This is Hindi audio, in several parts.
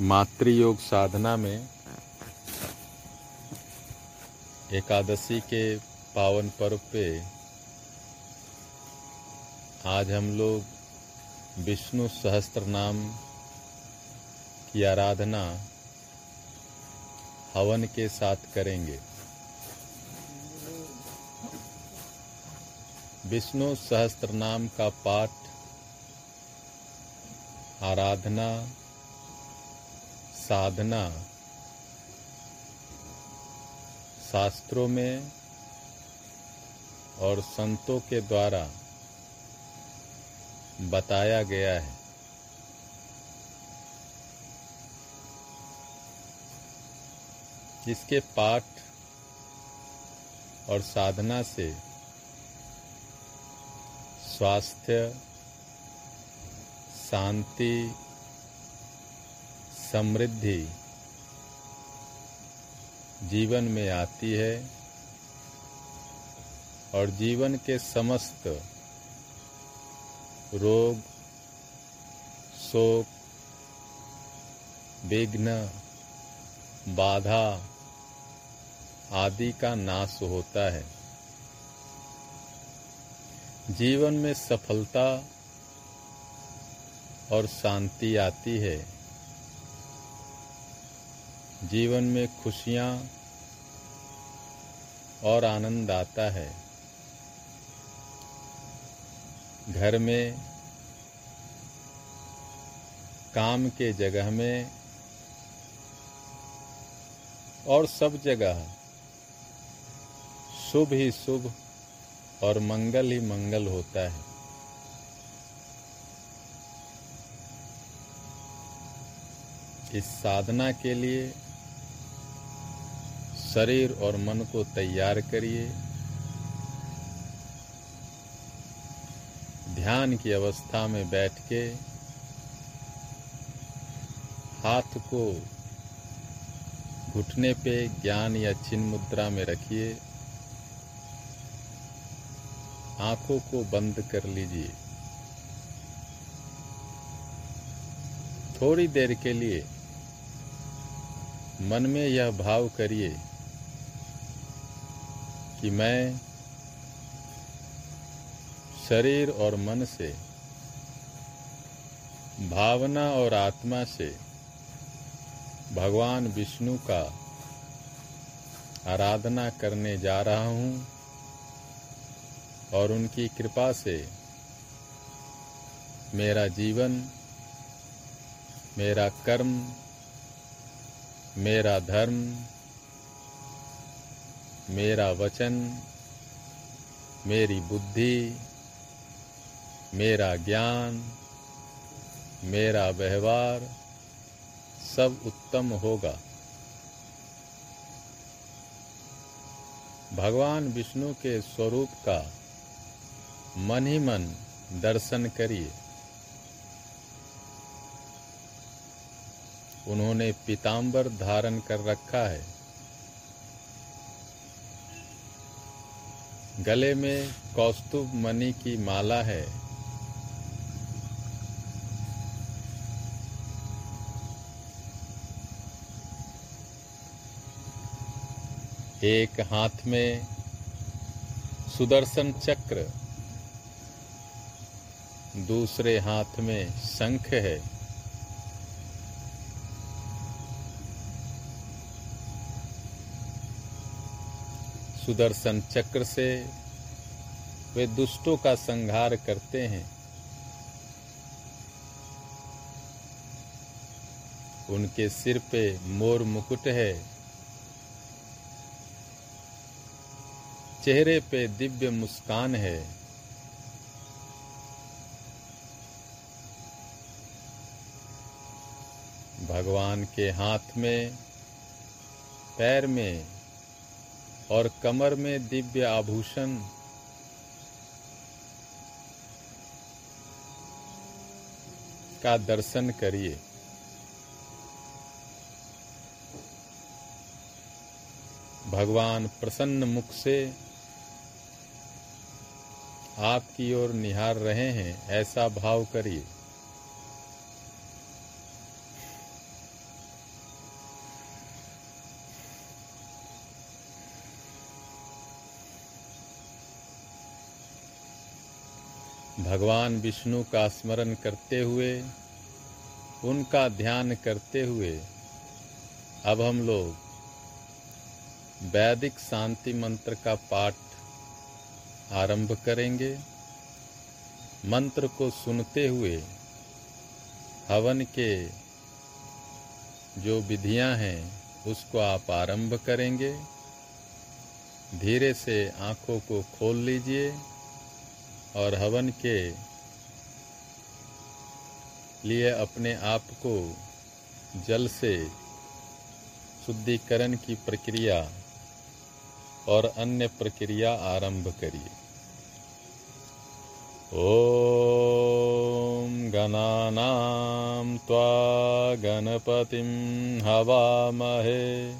मातृयोग साधना में एकादशी के पावन पर्व पे आज हम लोग विष्णु सहस्त्र नाम की आराधना हवन के साथ करेंगे। विष्णु सहस्त्र नाम का पाठ, आराधना साधना। शास्त्रों में और संतों के द्वारा बताया गया है। इसके पाठ और साधना से स्वास्थ्य, शांति समृद्धि जीवन में आती है और जीवन के समस्त रोग, शोक, विघ्न, बाधा आदि का नाश होता है। जीवन में सफलता और शांति आती है। जीवन में खुशियाँ और आनंद आता है। घर में, काम के जगह में और सब जगह शुभ ही शुभ और मंगल ही मंगल होता है। इस साधना के लिए शरीर और मन को तैयार करिए। ध्यान की अवस्था में बैठ के हाथ को घुटने पे ज्ञान या चिन्ह मुद्रा में रखिए। आँखों को बंद कर लीजिए। थोड़ी देर के लिए मन में यह भाव करिए कि मैं शरीर और मन से, भावना और आत्मा से भगवान विष्णु का आराधना करने जा रहा हूँ और उनकी कृपा से मेरा जीवन, मेरा कर्म, मेरा धर्म मेरा वचन, मेरी बुद्धि, मेरा ज्ञान, मेरा व्यवहार सब उत्तम होगा। भगवान विष्णु के स्वरूप का मन ही मन दर्शन करिए। उन्होंने पीताम्बर धारण कर रखा है। गले में कौस्तुभ मणि की माला है। एक हाथ में सुदर्शन चक्र, दूसरे हाथ में शंख है। सुदर्शन चक्र से वे दुष्टों का संहार करते हैं। उनके सिर पे मोर मुकुट है। चेहरे पे दिव्य मुस्कान है। भगवान के हाथ में, पैर में और कमर में दिव्य आभूषण। का दर्शन करिए। भगवान प्रसन्न मुख से आपकी ओर निहार रहे हैं, ऐसा भाव करिए। भगवान विष्णु का स्मरण करते हुए, उनका ध्यान करते हुए, अब हम लोग वैदिक शांति मंत्र का पाठ आरंभ करेंगे। मंत्र को सुनते हुए हवन के जो विधियाँ हैं, उसको आप आरंभ करेंगे। धीरे से आँखों को खोल लीजिए। और हवन के लिए अपने आप को जल से शुद्धिकरण की प्रक्रिया और अन्य प्रक्रिया आरंभ करिए। ॐ गणानां त्वा गणपतिं हवामहे,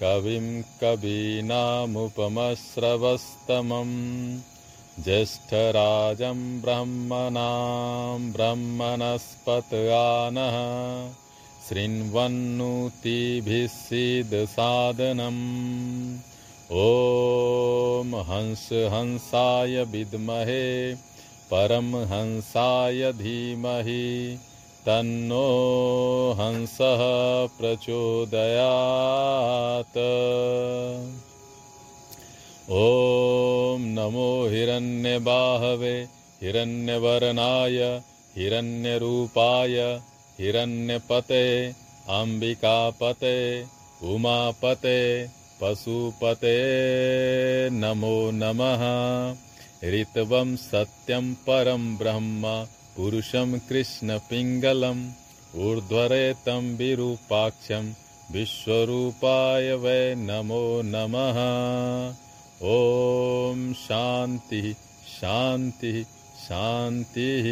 कविं कवीनामुपमश्रवस्तमम्। ज्येष्ठराजं ब्रह्मणां शृण्वन्नुतिभिः सीदसादनम्। ॐ हंस हंसाय विद्महे परमहंसाय धीमहि तन्नो हंसः प्रचोदयात् ॐ नमो हिरण्यबाहवे हिरण्यवर्णाय हिरण्यरूपाय हिरण्यपते अम्बिकापते उमापते पशुपते नमो नमः। ऋतवं सत्यं परं ब्रह्म पुरुषं कृष्णपिङ्गलम् ऊर्ध्वरेतं विरूपाक्षं विश्वरूपाय वै नमो नमः ॐ शान्तिः शान्तिः शान्तिः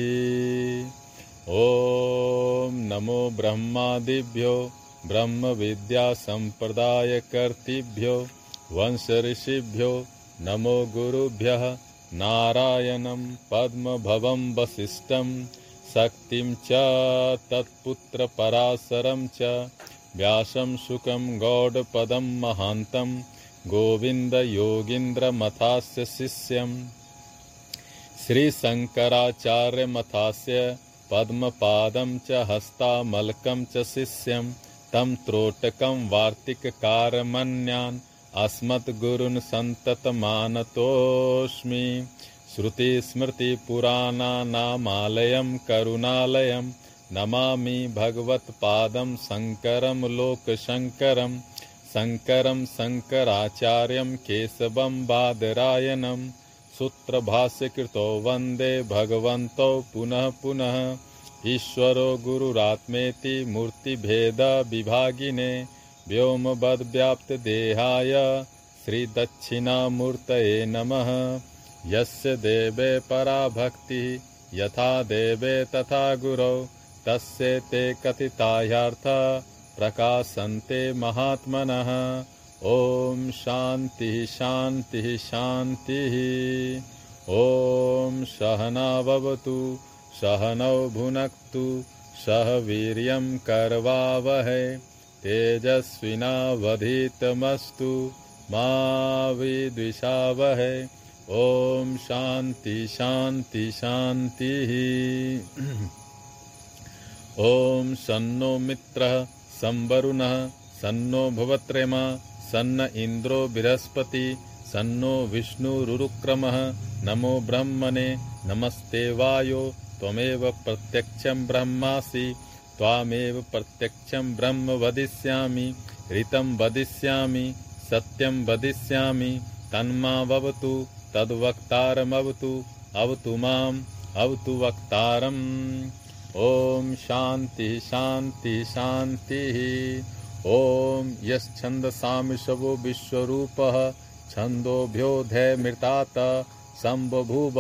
ॐ नमो ब्रह्मादिभ्यो ब्रह्मविद्यासम्प्रदायकर्तृभ्यो वंशऋषिभ्यो, नमो गुरुभ्यः नारायणं पद्मभवं वसिष्ठं, शक्तिं च तत्पुत्रपराशरं च, व्यासं शुकं गौडपदं महान्तं गोविन्दयोगीन्द्रमथास्य शिष्यम्। श्रीशङ्कराचार्यमथास्य पद्मपादं च हस्तामलकं च शिष्यं तं त्रोटकं वार्तिककारमन्यान् अस्मद्गुरुन् सन्ततमानतोऽस्मि। श्रुतिस्मृतिपुराणानामालयं करुणालयं। नमामि भगवत्पादं शङ्करं लोकशङ्करं शङ्करं शङ्कराचार्यं केशवं बादरायणं सूत्रभाष्यकृतो वंदे भगवन्तौ पुनः पुनः। ईश्वरो गुरुरात्मेति मूर्तिभेदविभागिने व्योमवद्व्याप्तदेहाय श्रीदक्षिणामूर्तये नमः। यस्य देवे परा भक्तिः यथा देवे तथा गुरौ, तस्य ते प्रकाशन्ते महात्मनः। ॐ शान्तिः शान्तिः शान्तिः। ॐ सहना भवतु सहनौ भुनक्तु, सह वीर्यं करवावहै। तेजस्विनावधीतमस्तु, मा विद्विषावहै। ॐ शान्ति शान्ति, शान्तिः। ॐ सन्नो मित्रः संवरुणः सन्नो भवत्रेमा सन्न इन्द्रो बृहस्पति सन्नो विष्णुरुरुक्रमः नमो ब्रह्मणे नमस्ते वायो त्वमेव प्रत्यक्षं ब्रह्मासि त्वामेव प्रत्यक्षं ब्रह्म वदिष्यामि ऋतं वदिष्यामि सत्यं वदिष्यामि तन्मा भवतु तद्वक्तारमवतु अवतु माम् अवतु वक्तारम् ॐ शान्तिः शान्तिः शान्तिः ॐ यश्छन्दसामिषवो विश्वरूपः छन्दोभ्योऽधैमृतात् सम्बभूव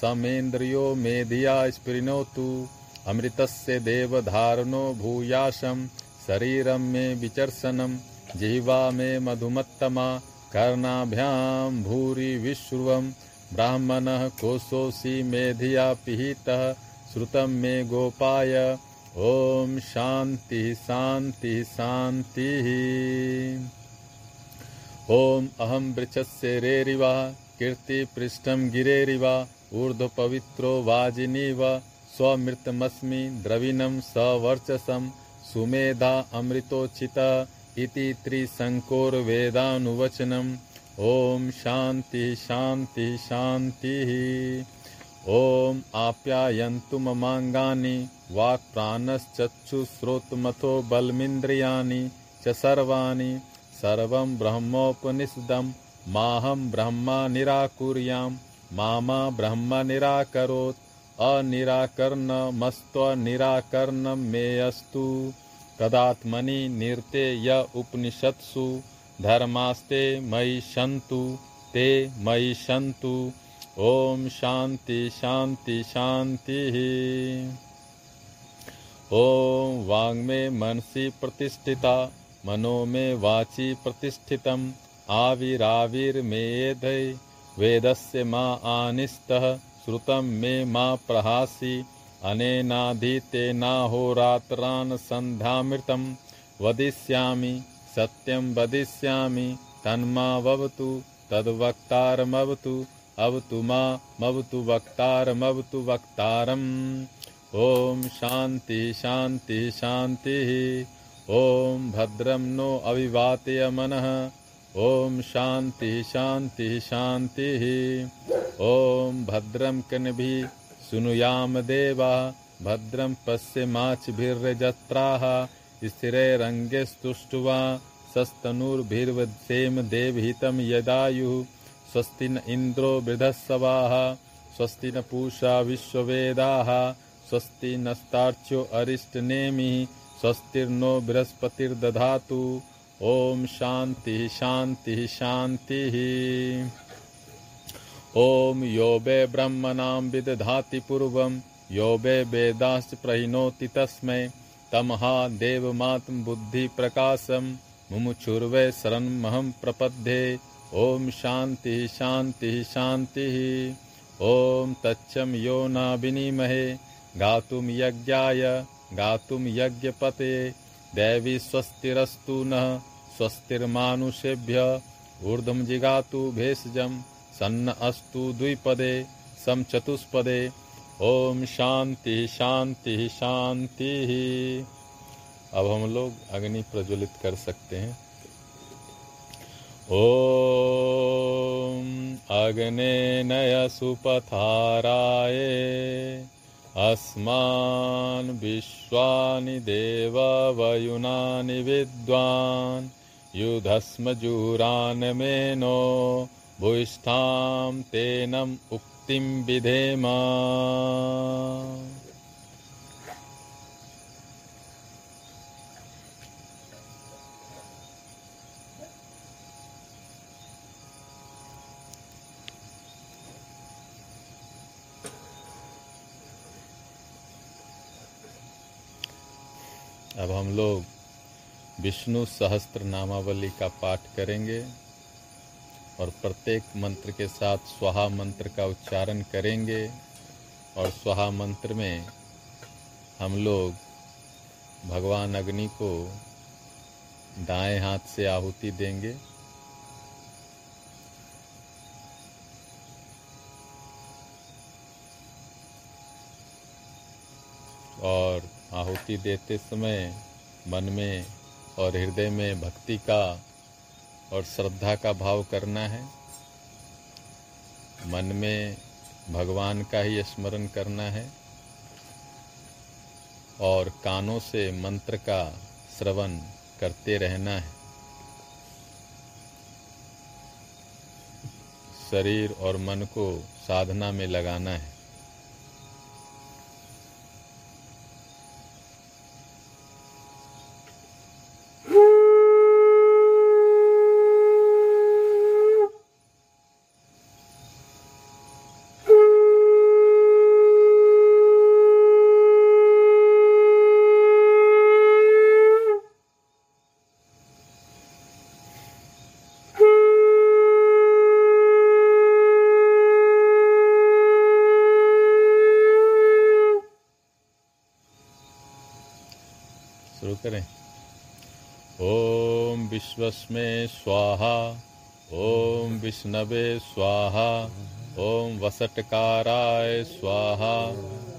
समेन्द्रियो मेधिया स्पृणोतु अमृतस्य देवधारणो भूयाशं, शरीरं मे विचर्षणं, जिह्वा मे मधुमत्तमा, कर्णाभ्यां भूरि विश्रुवं ब्राह्मणः कोशोऽसि मेधिया पिहितः श्रुतं मे गोपाय। ॐ शान्तिः शान्तिः शान्तिः। ॐ अहं वृक्षस्य रेरिवा कीर्तिपृष्ठं गिरेरिवा, ऊर्ध्वपवित्रो वाजिनीव, स्वमृतमस्मि द्रविणं सवर्चसं, सुमेधा अमृतोचित इति ॐ शान्ति शान्ति, शान्तिः। ॐ आप्यायन्तु ममाङ्गानि वाक्प्राणश्चक्षुश्रोत्रमथो बलमिन्द्रियाणि च सर्वाणि, सर्वं ब्रह्मोपनिषदं, माहं ब्रह्म निराकुर्यां, मामा ब्रह्म निराकरोत्, अनिराकरणमस्त्वनिराकरणं मेऽस्तु तदात्मनि निर्ते य उपनिषत्सु, धर्मास्ते मयि सन्तु ते मयि सन्तु ॐ शान्ति शान्ति शान्तिः ॐ वाङ्मे मनसि प्रतिष्ठिता, मनो मे वाचि प्रतिष्ठितम् आविराविर्मेधै वेदस्य मा आनिस्तः श्रुतं मे मा प्रहासि। अनेनाधीतेनाहोरात्रान् सन्ध्यामृतं वदिष्यामि, सत्यं वदिष्यामि तन्मावतु तद्वक्तारमवतु। अवतु मामवतु वक्तारमवतु वक्तारम्। ॐ शान्ति शान्ति शान्तिः ॐ भद्रं नो अविवातय मनः। ॐ शान्ति शान्ति शान्तिः ॐ भद्रं कन्भिः सुनुयाम देवा। भद्रं पश्यमाचभिर्यजत्राः स्थिरैरङ्गैस्तुष्ट्वा सस्तनूर्भिर्वसेम देवहितं यदायुः। स्वस्ति न इन्द्रो वृधस्सवाः स्वस्ति न पूषा विश्ववेदाः, स्वस्ति नस्तार्च्यो अरिष्टनेमिः, स्वस्तिर्नो बृहस्पतिर्दधातु। ॐ शान्तिः शान्तिः शान्तिः ॐ यो वै ब्रह्मणां विदधाति पूर्वं यो वै वेदाश्च प्रहिणोति तस्मै। तमहा देवमात्मबुद्धिप्रकाशं मुमुक्षुर्वै शरणमहं प्रपद्ये। ॐ शांति शांति शान्तिः ॐ तच्चं यो न विनिमहे गातुं यज्ञाय गातुं यज्ञपते। दैवी स्वस्तिरस्तु नः, स्वस्तिर्मानुषेभ्य। ऊर्ध्वं जिगातु भेषजं, सन्न अस्तु द्विपदे सम चतुष्पदे। ओम शांति शांति शांति। अब हम लोग अग्नि प्रज्वलित कर सकते हैं। नय सुपथाराय अस्मान् विश्वानि देव वयुनानि विद्वान् युधस्मजूरान् मेनो भूयिष्ठां तेनम् उक्तिं विधेम अब हम लोग विष्णु सहस्त्र नामावली का पाठ करेंगे और प्रत्येक मंत्र के साथ स्वाहा मंत्र का उच्चारण करेंगे और स्वाहा मंत्र में हम लोग भगवान अग्नि को दाएँ हाथ से आहुति देंगे। और आहुति देते समय मन में और हृदय में भक्ति का और श्रद्धा का भाव करना है। मन में भगवान का ही स्मरण करना है और कानों से मंत्र का श्रवण करते रहना है। शरीर और मन को साधना में लगाना है शुरू करें ओम विश्वस्मे स्वाहा। ओम विष्णवे स्वाहा। ॐ वसटकाराय स्वाहा।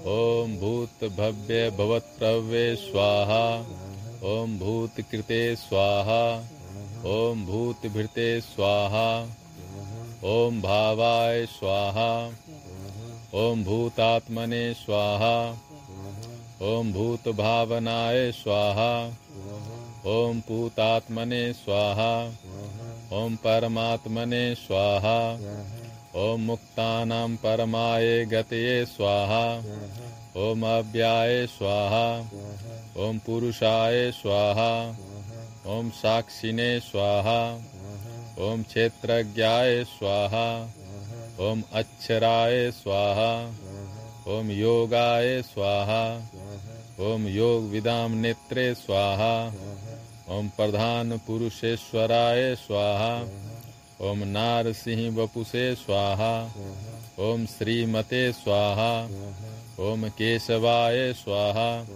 ॐ भूतभव्य भवत्प्रव्ये स्वाहा। ॐ भूतकृते स्वाहा। ॐ भूतभृते स्वाहा। ॐ भावाय स्वाहा। ॐ भूतात्मने स्वाहा। ॐ भूतभावनाय स्वाहा। ॐ पूतात्मने स्वाहा। ॐ परमात्मने स्वाहा। ॐ मुक्तानां परमाय गतये स्वाहा। ओम अव्याय स्वाहा। ॐ पुरुषाय स्वाहा। ॐ साक्षिणे स्वाहा। ॐ क्षेत्रज्ञाय स्वाहा। ॐ अक्षराय स्वाहा। ॐ योगाय स्वाहा। ॐ योगविदां नेत्रे स्वाहा। ॐ प्रधानपुरुषेश्वराय स्वाहा। ॐ नारसिंह वपुषे स्वाहा। ॐ श्रीमते स्वाहा। ओम केशवाय स्वाहा।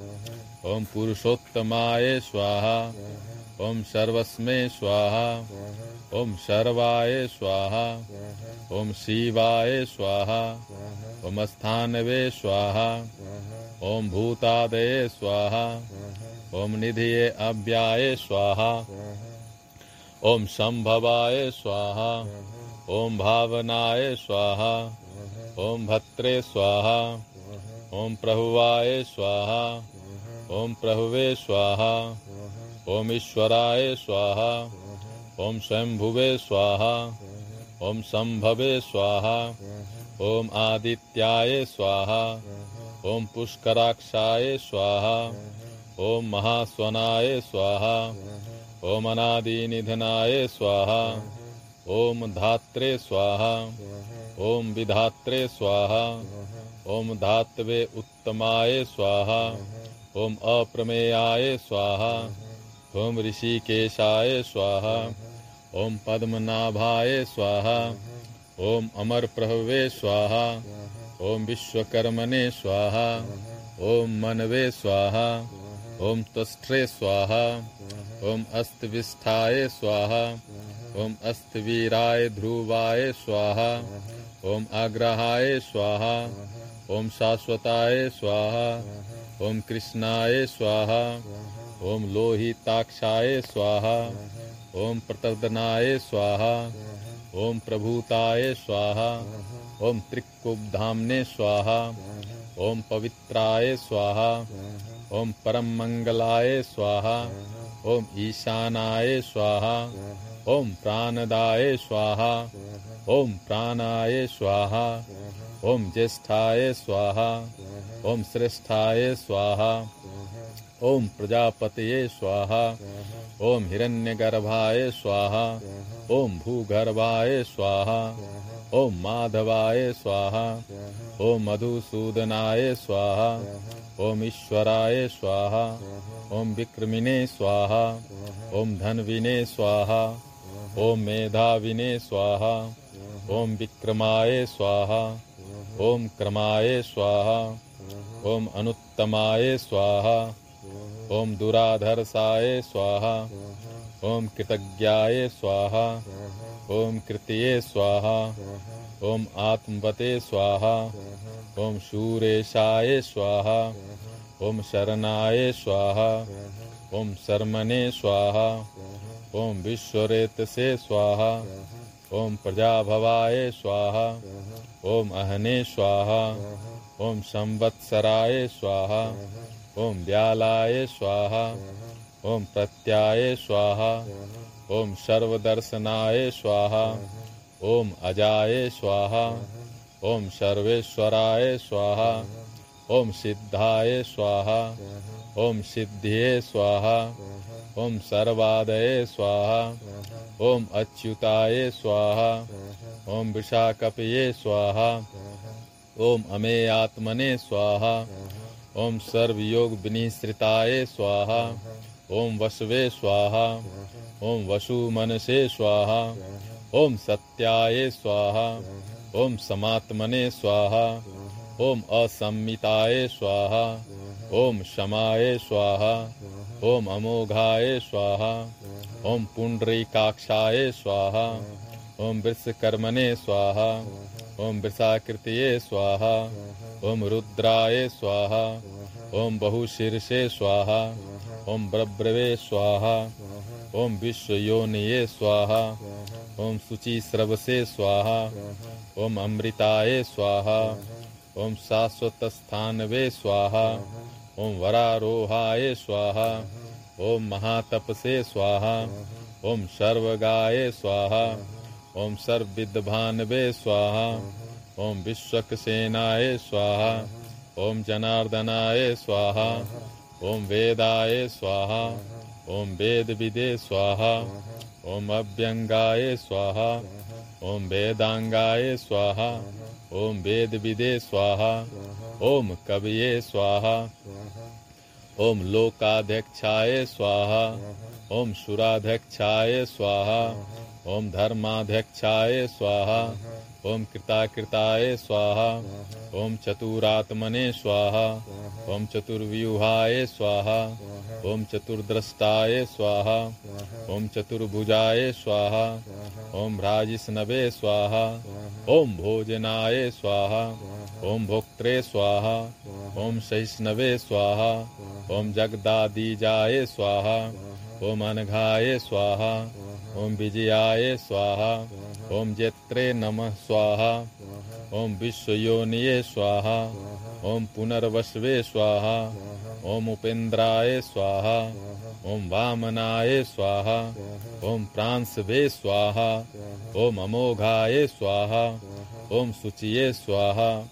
ॐ पुरुषोत्तमाय स्वाहा। ॐ सर्वस्मै स्वाहा। ॐ सर्वाय स्वाहा। ॐ शिवाय स्वाहा। ओम स्थानवे स्वाहा। ॐ भूतादये स्वाहा। ॐ निधिये अव्याय स्वाहा ॐ सम्भवाय स्वाहा ॐ भावनाय स्वाहा ओम भत्रे स्वाहा ओम प्रभुवाय स्वाहा ॐ प्रभुवे स्वाहा ओम ईश्वराय स्वाहा ॐ शम्भुवे स्वाहा ॐ सम्भवे स्वाहा ओम आदित्याय स्वाहा ॐ पुष्कराक्षाय स्वाहा ॐ महास्वनाय स्वाहा ॐ अनादिनिधनाय स्वाहा ॐ धात्रे स्वाहा ॐ विधात्रे स्वाहा ॐ धात्वे उत्तमाय स्वाहा ॐ अप्रमेयाय स्वाहा ॐ ऋषिकेशाय स्वाहा ॐ पद्मनाभाय स्वाहा ॐ अमरप्रभवे स्वाहा ॐ विश्वकर्मणे स्वाहा ॐ मनवे स्वाहा ॐ तष्ठे स्वाहा ओम अस्तविष्ठाय स्वाहा ओम अस्तवीराय ध्रुवाय स्वाहा ओम आग्रहाय स्वाहा ओम शाश्वताय स्वाहा ॐ कृष्णाय स्वाहा ॐ लोहिताक्षाय स्वाहा ओम प्रतर्दनाय स्वाहा ओम प्रभूताय स्वाहा ॐ त्रिकुब्धाम्ने स्वाहा ओम पवित्राय स्वाहा ॐ परम मंगलाय स्वाहा ॐ ईशानाय स्वाहा ॐ प्राणदाय स्वाहा ओम प्राणाय स्वाहा ओम ज्येष्ठाय स्वाहा ॐ श्रेष्ठाय स्वाहा ॐ प्रजापतये स्वाहा ओम हिरण्यगर्भाय स्वाहा ॐ भूगर्भाय स्वाहा ॐ माधवाय स्वाहा ओम मधुसूदनाय स्वाहा ॐ ईश्वराय स्वाहा। ओम विक्रमिणे स्वाहा। ओम धनविने स्वाहा। ॐ मेधाविने स्वाहा। ओम विक्रमाय स्वाहा। ॐ क्रमाय स्वाहा। ओम अनुत्तमाय स्वाहा। ओम दुराधर्षाय स्वाहा। ओम कृतज्ञाय स्वाहा। ॐ कृतये स्वाहा। ॐ आत्मवते स्वाहा ॐ शूरेशाय स्वाहा ओम शरणाय स्वाहा ॐ शर्मणे स्वाहा ॐ विश्वरेतसे स्वाहा ॐ प्रजाभवाय स्वाहा ॐ अहने स्वाहा ॐ संवत्सराय स्वाहा ॐ व्यालाय स्वाहा ॐ प्रत्याय स्वाहा ॐ सर्वदर्शनाय स्वाहा ॐ अजाय स्वाहा ॐ सर्वेश्वराय स्वाहा ॐ सिद्धाय स्वाहा ॐ सिद्धिये स्वाहा ॐ सर्वादये स्वाहा ॐ अच्युताय स्वाहा ॐ विशाकपये स्वाहा ॐ अमेयात्मने स्वाहा ॐ सर्वयोग विनिश्रिताय स्वाहा ॐ वसवे स्वाहा ॐ वसुमनसे स्वाहा ॐ सत्याय स्वाहा ओम समात्मने स्वाहा ओम असंमिताय स्वाहा ओम शमाय स्वाहा ओम अमोघाय स्वाहा ॐ पुण्डरीकाक्षाय स्वाहा ओम वृषकर्मणे स्वाहा ओम वृषाकृतये स्वाहा ओम रुद्राय स्वाहा ॐ बहुशीर्षे स्वाहा ॐ ब्रब्रवे स्वाहा ॐ विश्वयोनये स्वाहा ॐ शुचिस्रवसे स्वाहा ओम अमृताय स्वाहा ॐ शाश्वतस्थानवे स्वाहा ॐ वरारोहाय स्वाहा ओम महातपसे स्वाहा ॐ सर्वगाय स्वाहा ॐ सर्वविद्भानवे स्वाहा ॐ विश्वकसेनाय स्वाहा ॐ जनार्दनाय स्वाहा ॐ वेदाय स्वाहा ॐ वेदविदे स्वाहा ॐ अभ्यङ्गाय स्वाहा। ॐ वेदाङ्गाय स्वाहा। ओम वेद विदे स्वाहा। ॐ कवये स्वाहा। ॐ लोकाध्यक्षाय स्वाहा। ॐ सुराध्यक्षाय स्वाहा। ओम धर्माध्यक्षाय स्वाहा। ॐ कृताकृताय स्वाहा ओम चतुरात्मने स्वाहा ओम चतुर्व्यूहाय स्वाहा ओम चतुर्द्रष्टाय स्वाहा ओम चतुर्भुजाय स्वाहा ओम राजिष्णवे स्वाहा ॐ भोजनाय स्वाहा ओम भोक्त्रे स्वाहा ॐ सहिष्णवे स्वाहा ओम जगदादिजाय स्वाहा ओम अनघाय स्वाहा ओम विजयाय स्वाहा ॐ जेत्रे नमः, स्वाहा। ॐ विश्वयोनिये, स्वाहा। ओम पुनर्वसवे, स्वाहा। ओम उपेन्द्राय, स्वाहा। ओम वामनाय, स्वाहा। ओम प्रांसवे, स्वाहा। ओम अमोघाय, स्वाहा। ओम शुचिये, स्वाहा।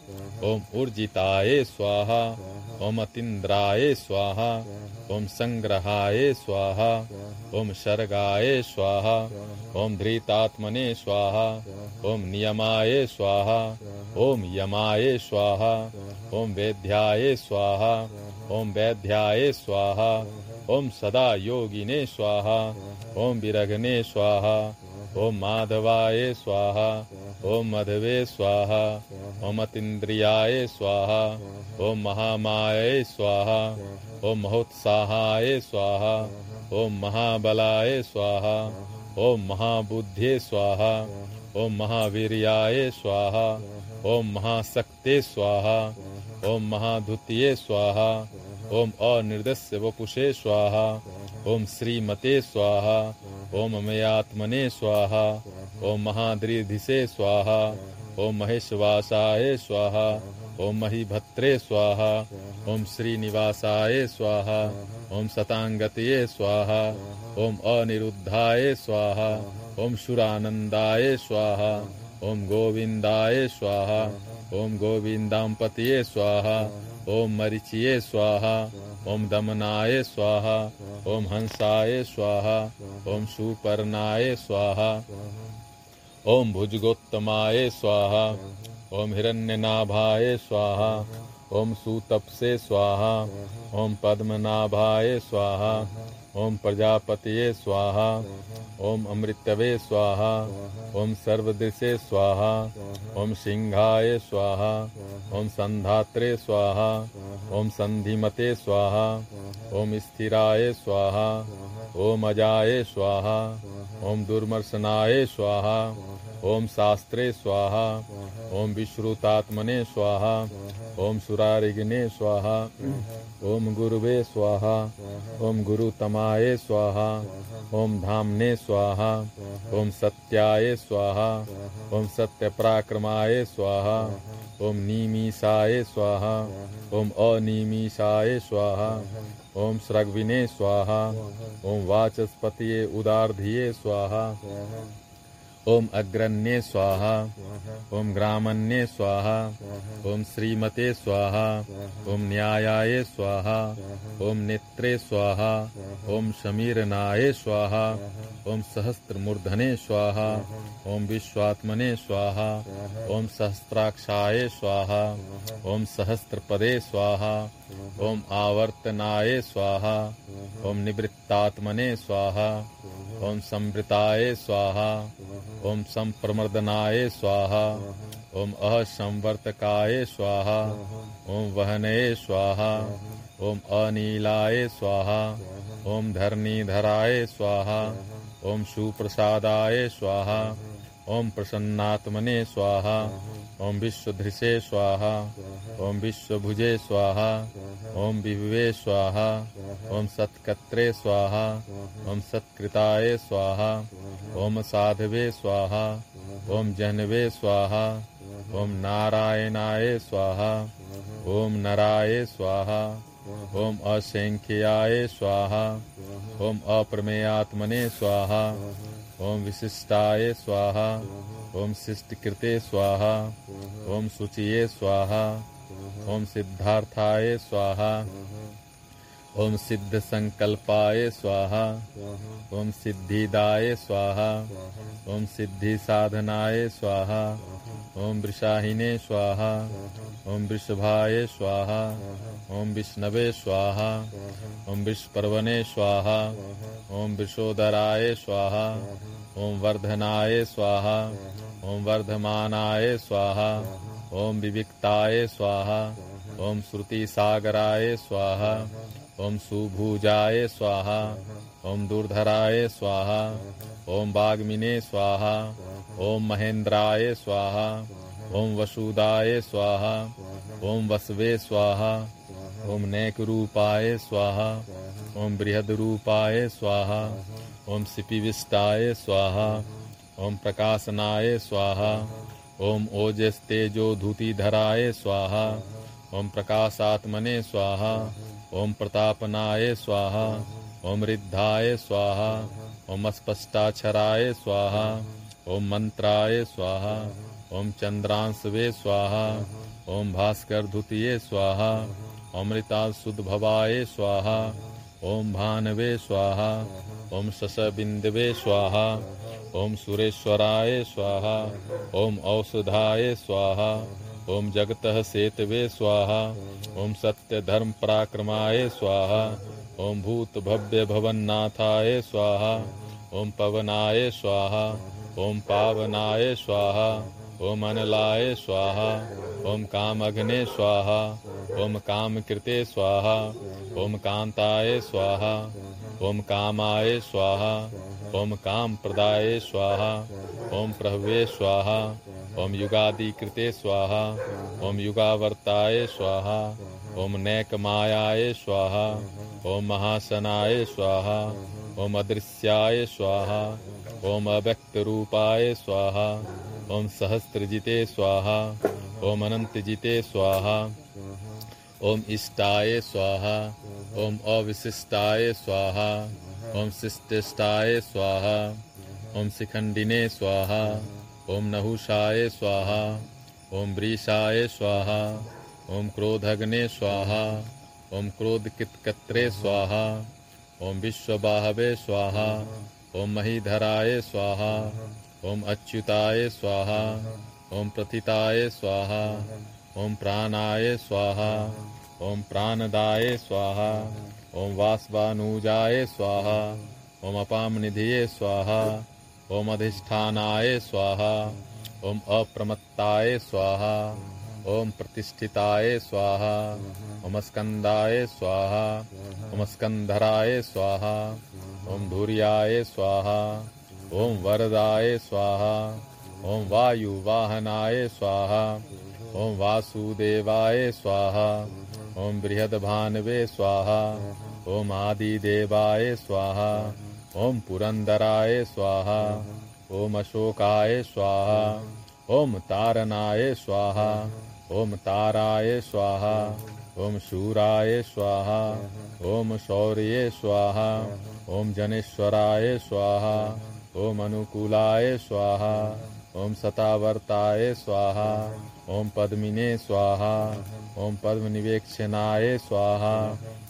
ओम ऊर्जिताय, स्वाहा। ओम अतीन्द्राय, स्वाहा। ॐ संग्रहाय स्वाहा, ओम सर्गाय स्वाहा, ओम धृतात्मने स्वाहा, ओम नियमाय स्वाहा, ओम यमाय स्वाहा, ओम वेद्याय स्वाहा, ओम वैध्याय स्वाहा, ओम सदा योगिने स्वाहा, ओम विरघने स्वाहा ॐ माधवाय स्वाहा ॐ मधवे स्वाहा ॐ अतीन्द्रियाय स्वाहा ओम महामाय स्वाहा ओम महोत्साहाय स्वाहा ओम महाबलाय स्वाहा ओम महाबुद्धे स्वाहा ओम महावीर्याय स्वाहा ओम महाशक्ते स्वाहा ओम महाधुतिये स्वाहा ॐ अनिर्दस्य वपुषे स्वाहा ओम श्रीमते स्वाहा ओम मयात्मने स्वाहा ओम महाद्रिधिसे स्वाहा ओम महेशवासाय स्वाहा ओम महीभत्रे स्वाहा ओम श्रीनिवासाय स्वाहा ओम शताङ्गतये स्वाहा ओम अनिरुद्धाय स्वाहा ओम सुरानन्दाय स्वाहा ओम गोविन्दाय स्वाहा ॐ गोविन्दाम्पतये स्वाहा ॐ मरिचिये स्वाहा, ओम दमनाय स्वाहा, ओम हंसाय स्वाहा, ओम सुपर्णाय स्वाहा ॐ भुजगोत्तमाय स्वाहा, ओम हिरण्यनाभाय स्वाहा, ओम सुतपसे स्वाहा, ओम पद्मनाभाय स्वाहा ॐ प्रजापतये स्वाहा। ओम अमृतवे स्वाहा। ॐ सर्वदृशे स्वाहा। ॐ सिंहाय स्वाहा। ओम संधात्रे स्वाहा। ओम संधिमते स्वाहा। ओम स्थिराय स्वाहा। ओम अजाय स्वाहा। ओम दुर्मर्शनाय स्वाहा। ॐ शास्त्रे स्वाहा ओम विश्रुतात्मने स्वाहा ओम सुरारिग्ने स्वाहा ओम गुरुवे स्वाहा ॐ गुरुतमाय स्वाहा ओम धामने स्वाहा ॐ सत्याय स्वाहा ॐ सत्यपराक्रमाय स्वाहा ॐ निमीषाय स्वाहा ओम अनिमीषाय स्वाहा ओम स्रग्विने स्वाहा ओम वाचस्पतये उदार्धिये स्वाहा ॐ अग्रण्ये स्वाहा ओम ग्रामण्ये स्वाहा ओम श्रीमते स्वाहा ओम न्यायाय स्वाहा ओम नेत्रे स्वाहा ॐ समीरनाय स्वाहा ओम सहस्त्रमूर्धने स्वाहा ओम विश्वात्मने स्वाहा ओम सहस्राक्षाय स्वाहा ओम सहस्रपदे स्वाहा ओम आवर्तनाय स्वाहा ओम निवृत्तात्मने स्वाहा ॐ संवृताय स्वाहा। ओम संप्रमर्दनाय स्वाहा। ॐ असंवर्तकाय स्वाहा। ओम वहने स्वाहा। ओम अनीलाय स्वाहा। ओम धरणीधराय स्वाहा। ओम सुप्रसादाय स्वाहा। ओम प्रसन्नात्मने स्वाहा ओम विश्वधृषे स्वाहा ओम विश्वभुजे स्वाहा ओम विभुवे स्वाहा ओम सत्कत्रे स्वाहा ओम सत्कृताय स्वाहा ओम साधवे स्वाहा ओम जह्नवे स्वाहा ओम नारायणाय स्वाहा ओम नराय स्वाहा ओम असंख्याय स्वाहा ओम अप्रमेयात्मने स्वाहा ओम विशिष्टाय स्वाहा ओम शिष्टकृते स्वाहा ओम शुचिये स्वाहा ओम सिद्धार्थाय स्वाहा ओम सिद्ध संकल्पाय स्वाहा ओम सिद्धिदाय स्वाहा ओम सिद्धि साधनाय स्वाहा ओम वृषाहिने स्वाहा ओम वृषभाय स्वाहा ओम विष्णवे स्वाहा ओम विष्पर्वणे स्वाहा ओम विशोदराय स्वाहा ओम वर्धनाय स्वाहा ओम वर्धमानाय स्वाहा ओम विविक्ताय स्वाहा ओम श्रुति सागराय स्वाहा ओम सुभुजाय स्वाहा ओम दुर्धराय स्वाहा ओम बाग्मिने स्वाहा ओम महेंद्राय स्वाहा ओम वसुदाय स्वाहा ओम वसवे स्वाहा ओम नैक रूपाय स्वाहा ओम बृहद रूपाय स्वाहा ओम सिपिविष्टाय स्वाहा ओम प्रकाशनाय स्वाहा ओम ओजस तेजो धराय स्वाहा ओम प्रकाशात्मने स्वाहा ओम प्रतापनाय स्वाहा, ओम रिद्धाय स्वाहा, ओम स्पष्टाक्षराय स्वाहा, ओम मंत्राय स्वाहा, ओम चंद्रांशवे स्वाहा, ओम भास्कर धुतिये स्वाहा अमृता शुद्ध भवाय स्वाहा, ओम भानवे स्वाहा, ओम शश बिंदवे स्वाहा, ओम सुरेश्वराय स्वाहा, ओम औषधाय स्वाहा ओम जगत सेतवे स्वाहा ओम सत्य धर्म पराक्रमाय स्वाहा ओम भूत भव्य भवन्नाथाय स्वाहा ओम पवनाय स्वाहा ओम पावनाय स्वाहा ओम अनलाय स्वाहा ओम कामघ्ने स्वाहा ओम काम कृते स्वाहा ओम कांताय स्वाहा ओम कामाय स्वाहा ओम काम प्रदाय स्वाहा ओम प्रभवे स्वाहा ओम युगादि कृते स्वाहा ओम युगावर्ताय स्वाहा ओम नैक मायाय स्वाहा ओम महासनाय स्वाहा ओम अदृश्याय स्वाहा ओम अव्यक्त रूपाय स्वाहा ओम सहस्त्रजिते स्वाहा ओम अनंतजिते स्वाहा ओम इष्टाय स्वाहा ओम अविशिष्टाय स्वाहा ओम शिष्टिष्टाय स्वाहा ओम शिखंडिने स्वाहा ओम नहुषाय स्वाहा ओम वृषाय स्वाहा ओम क्रोधग्ने स्वाहा ओम क्रोध कितकत्रे स्वाहा ओम विश्वबाहवे स्वाहा ओम महीधराय स्वाहा ओम अच्युताय स्वाहा ओम प्रथिताय स्वाहा ओम प्राणाय स्वाहा ओम प्राणदाय स्वाहा ओम वासवानुजाय स्वाहा ओम अपाम निधिये स्वाहा ओम अधिष्ठानाय स्वाहा, ओम अप्रमत्ताय स्वाहा, ओम प्रतिष्ठिताय स्वाहा ओम स्कंदाय स्वाहा ओम स्कंधराय स्वाहा, ओम धूर्याय स्वाहा, ओम वरदाय स्वाहा, ओम वायु वाहनाय स्वाहा, ओम वासुदेवाय स्वाहा, ओम बृहद्भानवे स्वाहा, ओम आदिदेवाय स्वाहा ओम पुरंदराय स्वाहा ओम अशोकाय स्वाहा ओम तारनाय स्वाहा ओम ताराय स्वाहा ओम शूराय स्वाहा ओम शौर्य स्वाहा ओम जनेश्वराय स्वाहा ओम अनुकूलाय स्वाहा ओम सतावर्ताय स्वाहा ओम पद्मिने स्वाहा ओम पद्मनिवेक्षनाय स्वाहा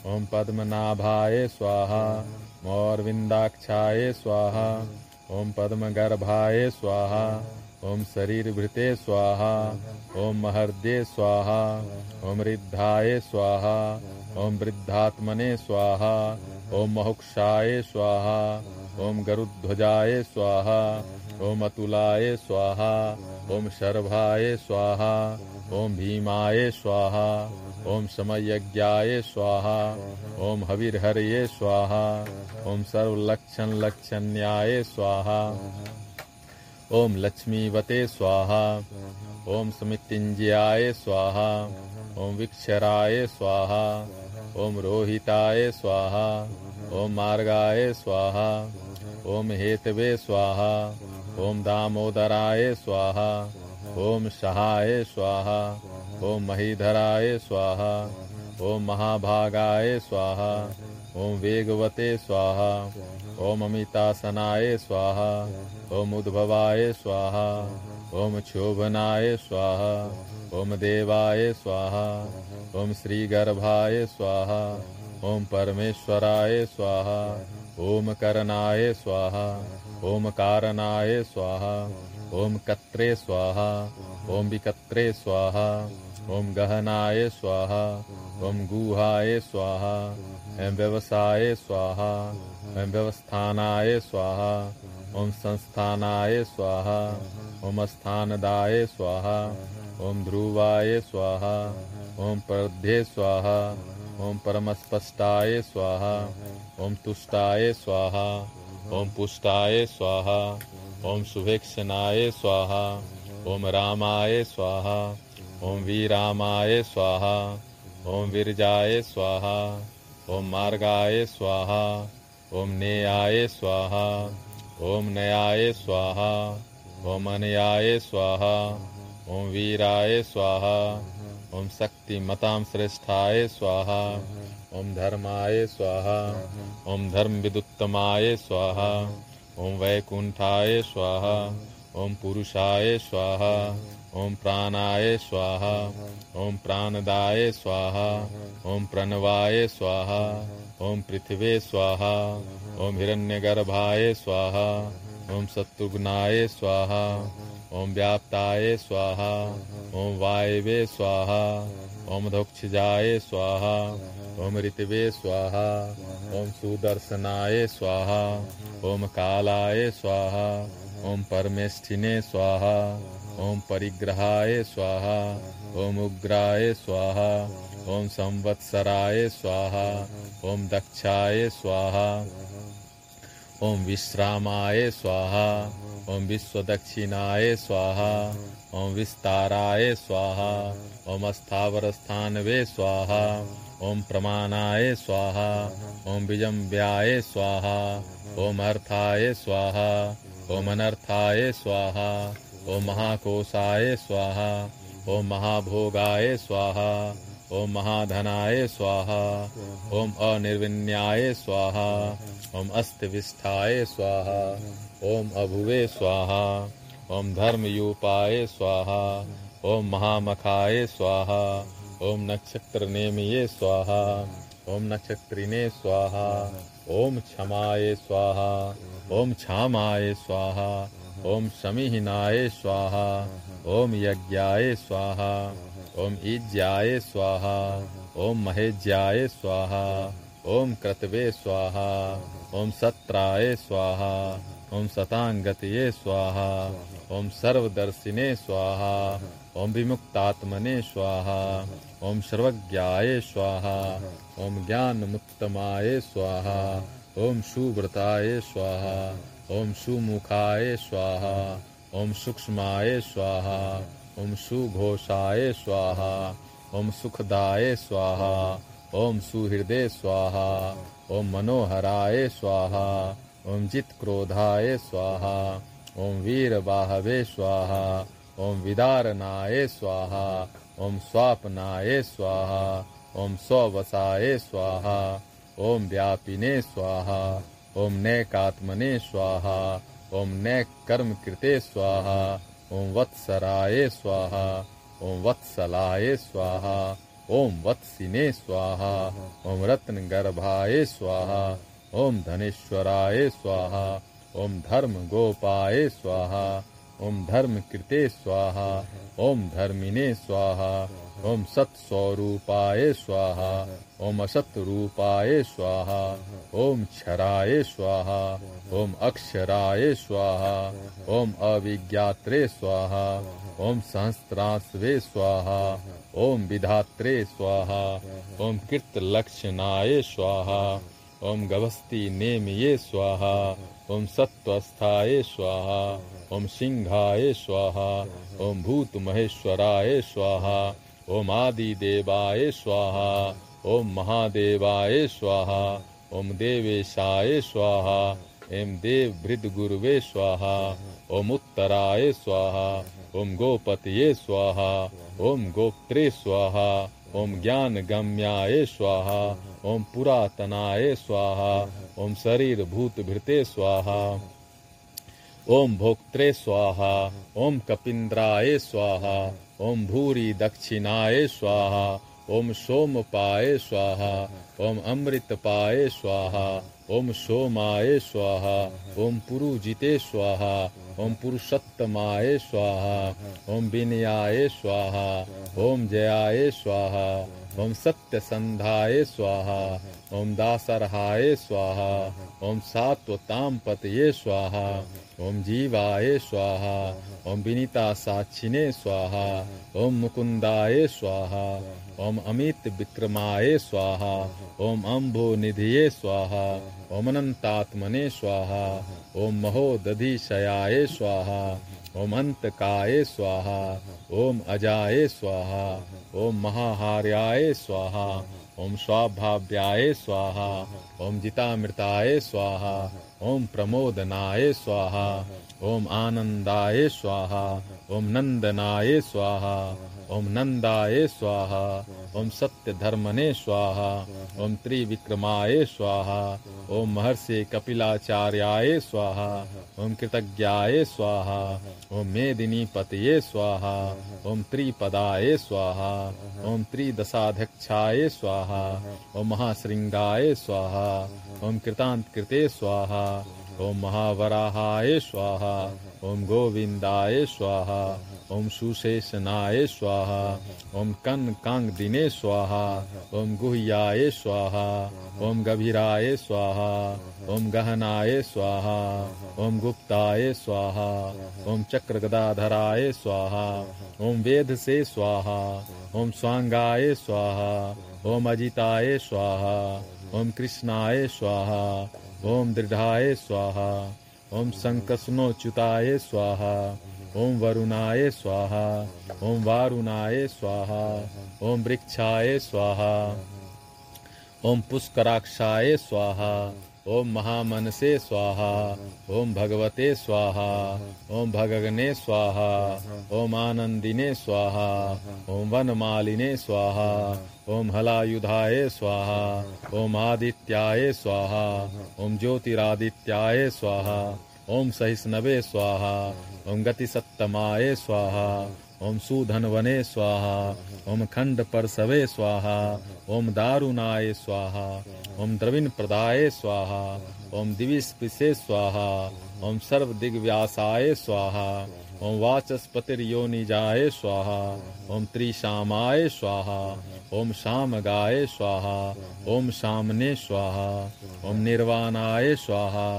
ओम पद्मनाभाय स्वाहा मौरविंदाक्षाय स्वाहा। ओम पद्मगर्भाय स्वाहा। ओम शरीर भृते स्वाहा। ओम महर्दे स्वाहा। ओम रिद्धाय स्वाहा। ओम वृद्धात्मने स्वाहा। ओम महुक्षाय स्वाहा। ओम गरुध्वजाय स्वाहा। ओम अतुलाय स्वाहा ओम शर्भाय स्वाहा ओम भीमाय स्वाहा ओम समयज्ञाय स्वाहा ओम हविर्हरये स्वाहा ओम सर्वलक्षण लक्षण्याय स्वाहा ओम लक्ष्मीवते स्वाहा ओम समितिंजयाय स्वाहा ओम विक्षराय स्वाहा ओम रोहिताय स्वाहा ओम मार्गाय स्वाहा ओम हेतवे स्वाहा ओम दामोदराय स्वाहा ओम सहाय स्वाहा ओम महीधराय स्वाहा ओम महाभागाय स्वाहा ओम वेगवते स्वाहा ओम अमितासनाय स्वाहा ओम उद्भवाय स्वाहा ओम क्षोभनाय स्वाहा ओम देवाय स्वाहा ओम श्रीगर्भाय स्वाहा ओम परमेश्वराय स्वाहा ओम करनाय स्वाहा ओम कारणाय स्वाहा। ओम कत्रे स्वाहा। ओम विकत्रे स्वाहा। ओम गहनाय स्वाहा। ओम गुहाय स्वाहा। एम व्यवसाय स्वाहा। ओम व्यवस्थानाय स्वाहा। ओम संस्थानाय स्वाहा। ओम स्थानदाय स्वाहा। ओम ध्रुवाय स्वाहा। ओम प्रध्ये स्वाहा। ओम परमस्पष्टाय स्वाहा। ओम तुष्टाय स्वाहा। ओम पुष्टाय स्वाहा ओम शुभेक्षणाय स्वाहा ओम रामाय स्वाहा ओम वीरामाय स्वाहा ओम विरजाय स्वाहा ओम मार्गाय स्वाहा ओम नेयाय स्वाहा ओम नयाय स्वाहा ओम अनयाय स्वाहा ओम वीराय स्वाहा ओम शक्तिमतां श्रेष्ठाय स्वाहा ओम धर्माय स्वाहा ओम धर्म विदुत्तमाय स्वाहा ओम वैकुंठाय स्वाहा ओम पुरुषाय स्वाहा ओम प्राणाय स्वाहा ओम प्राणदाय स्वाहा ओम प्रणवाय स्वाहा ओम पृथ्वे स्वाहा ओम हिरण्यगर्भाय स्वाहा ओम शत्रुघ्नाय स्वाहा ओम व्याप्ताय स्वाहा ओम वायवे स्वाहा ओम धोक्षजाय स्वाहा ओम ऋतवे स्वाहा, ओम सुदर्शनाय स्वाहा, ओम कालाय स्वाहा, ओम परमेष्ठिने स्वाहा, ओम परिग्रहाय स्वाहा, ओम उग्राय स्वाहा, ओम संवत्सराय स्वाहा, ओम दक्षाय स्वाहा ओम विश्रामाय स्वाहा ओम विश्वदक्षिणाय स्वाहा ओम विस्ताराय स्वाहा ओम स्थावर स्थानवे स्वाहा ओम प्रमाणाय स्वाहा ओम विजम्ब्याय स्वाहा ओम अर्थाय स्वाहा ओम अनर्थाय स्वाहा ओम महाकोशाय स्वाहा ओम महाभोगाय स्वाहा ओम महाधनाय स्वाहा ओम अनिर्विन्याय स्वाहा ओम अस्तविष्ठाय स्वाहा ओम अभुवे स्वाहा ओम धर्मयूपाय स्वाहा ओम महामखाय स्वाहा ओम नक्षत्र नेमिये स्वाहा ओम नक्षत्रिने स्वाहा ओम क्षमाय स्वाहा ओम क्षामाय स्वाहा ओम समिहिनाय स्वाहा ओम यज्ञाय स्वाहा ओम ईज्याय स्वाहा ओम महेज्याय स्वाहा ओम क्रतवे स्वाहा ओम सत्राय स्वाहा ओम सतांगतये स्वाहा ओम सर्वदर्शिने स्वाहा ओम विमुक्तात्मने स्वाहा ओम सर्वज्ञाय स्वाहा ओम ज्ञानमुत्तमाय स्वाहा ओम सुव्रताय स्वाहा ओम सुमुखाय स्वाहा ओम सूक्ष्माय स्वाहा ओम सुघोषाय स्वाहा ओम सुखदाय स्वाहा ओम सुहृदय स्वाहा ओम मनोहराय स्वाहा ओम जित क्रोधाय स्वाहा ओम वीर बाहवे स्वाहा ओम विदारनाय स्वाहा ओम स्वापनाय स्वाहा ओम स्ववसाय स्वाहा ओम व्यापिने स्वाहा ओम नैकात्मने स्वाहा ओम नैक कर्म कृते स्वाहा ओम वत्सराय स्वाहा ओम वत्सलाय स्वाहा ओम वत्सिने स्वाहा ओम रत्न गर्भाय स्वाहा ओम धनेश्वराय स्वाहा ओम धर्म गोपाय स्वाहा ओम धर्म कृते स्वाहा ओम धर्मिने स्वाहा ओम सत स्वरूपाय स्वाहा ओम असत स्वाहा ओम क्षराय स्वाहा ओम अक्षराय स्वाहा ओम अविज्ञात्रे स्वाहा ओम सहस्त्रास्वे स्वाहा ओम विधात्रे स्वाहा, ओम कृत लक्षणाय स्वाहा, ओम गभस्ति नेम ये स्वाहा, ओम सत्वस्थाय स्वाहा, ओम सिंहाय स्वाहा, ओम भूत महेश्वराय स्वाहा, ओम आदि देवाय स्वाहा, ओम महादेवाय स्वाहा, ओम देवेशाय स्वाहा, एम देव भृद गुरुवे स्वाहा, ओम उत्तराय स्वाहा ओम गोपतये स्वाहा, ओम गोप्त्रे स्वाहा, ओम ज्ञान गम्याय स्वाहा, ओम पुरातनाय स्वाहा, ओम शरीर भूत भृते स्वाहा, ओम भोक्त्रे स्वाहा, ओम कपिंद्राय स्वाहा, ओम भूरी दक्षिणाय स्वाहा ओम सोम पाए स्वाहा, ओम अमृतपाय स्वाहा, ओम सोमाय स्वाहा, ओम पुरुजिते स्वाहा, ओम पुरुषोत्तमाय स्वाहा, ओम विनयाय स्वाहा, ओम जयाय स्वाहा, ओम सत्य संधाय स्वाहा, ओम दासरहाय स्वाहा, ओम सात्वताम पतये स्वाहा ओम जीवाय स्वाहा ओम विनीता साक्षिने स्वाहा ओम मुकुंदाय स्वाहा ओम अमित विक्रमाय स्वाहा ओम अम्भो निधिये स्वाहा ओम अनंतात्मने स्वाहा ओम महोदधिशयाय स्वाहा ओम अंतकाय स्वाहा ओम अजाय स्वाहा ओम महाहार्याय स्वाहा ओम स्वाभाव्याय स्वाहा ओम जितामृताय स्वाहा ओम प्रमोदनाय स्वाहा ओम आनंदाय स्वाहा ओम नंदनाय स्वाहा। ओम नंदाय स्वाहा ओम सत्य धर्मने स्वाहा ओम त्रिविक्रमाय स्वाहा ओम महर्षि कपिलाचार्याय स्वाहा ओम कृतज्ञाय स्वाहा ओम मेदिनी पतये स्वाहा ओम त्रिपदाय स्वाहा ओम त्रिदशाध्यक्षाय स्वाहा ओम महाश्रृंगाय स्वाहा ओम कृतांत कृते स्वाहा ओम महावराहाय स्वाहा ओम गोविंदाय स्वाहा ओम सुशेषनाय स्वाहा ओम कन कांग दिने स्वाहा ओम गुह्याय स्वाहा ओम गभीराय स्वाहा ओम गहनाय स्वाहा ओम गुप्ताय स्वाहा ओम चक्र गदाधराय स्वाहा ओम वेद से स्वाहा ओम स्वांगाय स्वाहा ओम अजिताय स्वाहा ओम कृष्णाय स्वाहा ओम दृढ़ाय स्वाहा ओम संकसनोच्युताय स्वाहा ओम वरुणाय स्वाहा ओम वारुणाय स्वाहा ओम वृक्षाय स्वाहा ओम पुष्कराक्षाय स्वाहा ओम महामनसे स्वाहा ओम भगवते स्वाहा ओम भगगने स्वाहा ओम आनंदिने स्वाहा ओम वनमालिने स्वाहा ओम हलायुधाय स्वाहा ओम आदित्याय स्वाहा ओम ज्योतिरादित्याय स्वाहा ओम सहिष्णवे स्वाहा ओम गतिसत्तमाय स्वाहा ओम सुधनवने स्वाहा ओम खंड परसवे स्वाहा ओम दारुणाय स्वाहा ओम द्रविण प्रदाय स्वाहा ओम दिविस्पिसे स्वाहा ओम सर्व दिग्व्यासाय स्वाहा ओम वाचस्पतिर्योनिजाय स्वाहा ओम त्रिशामाय स्वाहा ओम शामगाय स्वाहा ओम शामने स्वाहा ओम निर्वाणाय स्वाहा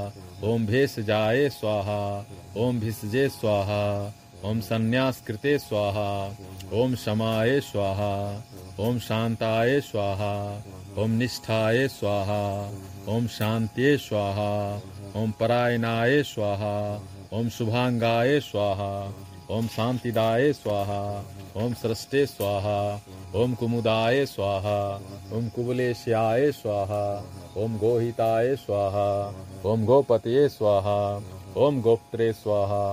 ओम भेष जाए स्वाहा, ओम भिषजे स्वाहा, ओम संन्यास कृते स्वाहा, ओम शमाय स्वाहा, ओम शांताय स्वाहा, ओम निष्ठाय स्वाहा, ओम शांत्ये स्वाहा, ओम परायणाय स्वाहा, ओम शुभांगाय स्वाहा। ओम शांतिदाय स्वाहा ओम सृष्टे स्वाहा ओम कुमुदाय स्वाहा ओम कुबलेश्याय स्वाहा ओम गोहिताय स्वाहा ओम गोपतये स्वाहा ओम गोप्त्रे स्वाहा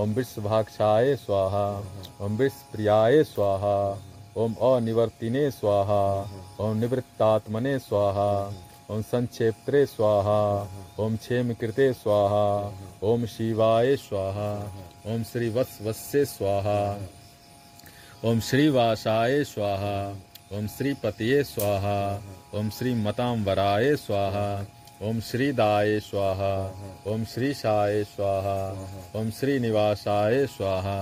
ओम विश्वभाक्षाय स्वाहा ओम विश्वप्रियाय स्वाहा ओम अनिवर्तिने स्वाहा ओम निवृत्तात्मने स्वाहा ओम संक्षेप्त्रे स्वाहा ओम क्षेम कृते स्वाहा ओम शिवाय स्वाहा ओम श्री वत्सवस्य स्वाहा ओम श्री श्रीवासाय स्वाहा ओम श्रीपतये स्वाहा ओम श्री मतांबराय स्वाहा ओम श्रीदाय स्वाहा ओम श्रीशाय स्वाहा ओम श्रीनिवासाय स्वाहा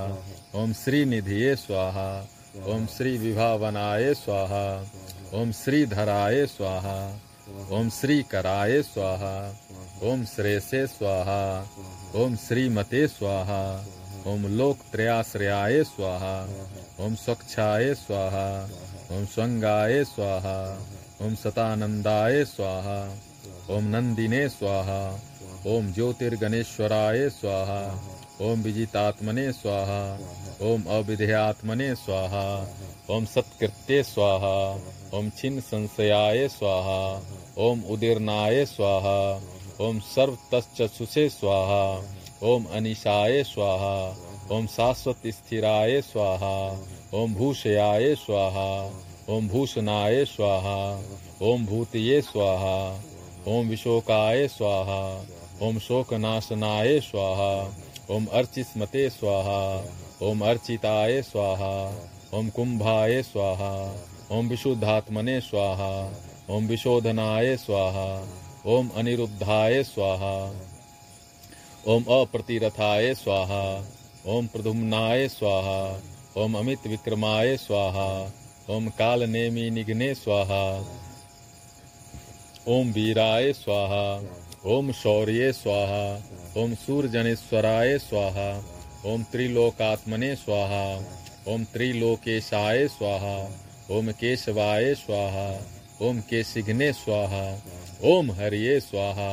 ओम श्रीनिधिये स्वाहा ओम श्री विभावनाय स्वाहा ओम श्रीधराय स्वाहा ओम श्रीकराय स्वाहा ओम श्रेयसे स्वाहा ओम श्रीमते स्वाहा ओम लोकत्रयाश्रयाय स्वाहा ओम स्वच्छाय स्वाहा ओम स्वंगाय स्वाहा ओम सतानंदाय स्वाहा ओम नंदिने स्वाहा ओम ज्योतिर्गणेश्वराय स्वाहा ओम विजितात्मने स्वाहा ओम अविधेयात्मने स्वाहा ओम सत्कृत्ये स्वाहा ओम छिन्न संशयाय स्वाहा ओम उदीर्णाय स्वाहा ओम सर्व तस्चक्षुषे स्वाहा ओम अनिशाय स्वाहा ओम शाश्वत स्थिराय स्वाहा ओम भूषयाय स्वाहा ओम भूषणाय स्वाहा ओम भूतये स्वाहा ओम विशोकाय स्वाहा ओम शोकनाशनाय स्वाहा ओम अर्चिस्मते स्वाहा ओम अर्चिताय स्वाहा ओम कुंभाय स्वाहा ओम विशुद्धात्मने स्वाहा ओम विशोधनाय स्वाहा ओम अनिरुद्धाय स्वाहा ओम अप्रतिरथाय स्वाहा ओम प्रधुम्नाय स्वाहा ओम अमित विक्रमाय स्वाहा ओम काल नेमी निघ्ने स्वाहा ओम वीराय स्वाहा ओम शौर्य स्वाहा ओम सूर्यजनेश्वराय स्वाहा ओम त्रिलोकात्मने स्वाहा ओम त्रिलोकेशाय स्वाहा ओम केशवाय स्वाहा ओम केशिघ्ने स्वाहा ओम हरिये स्वाहा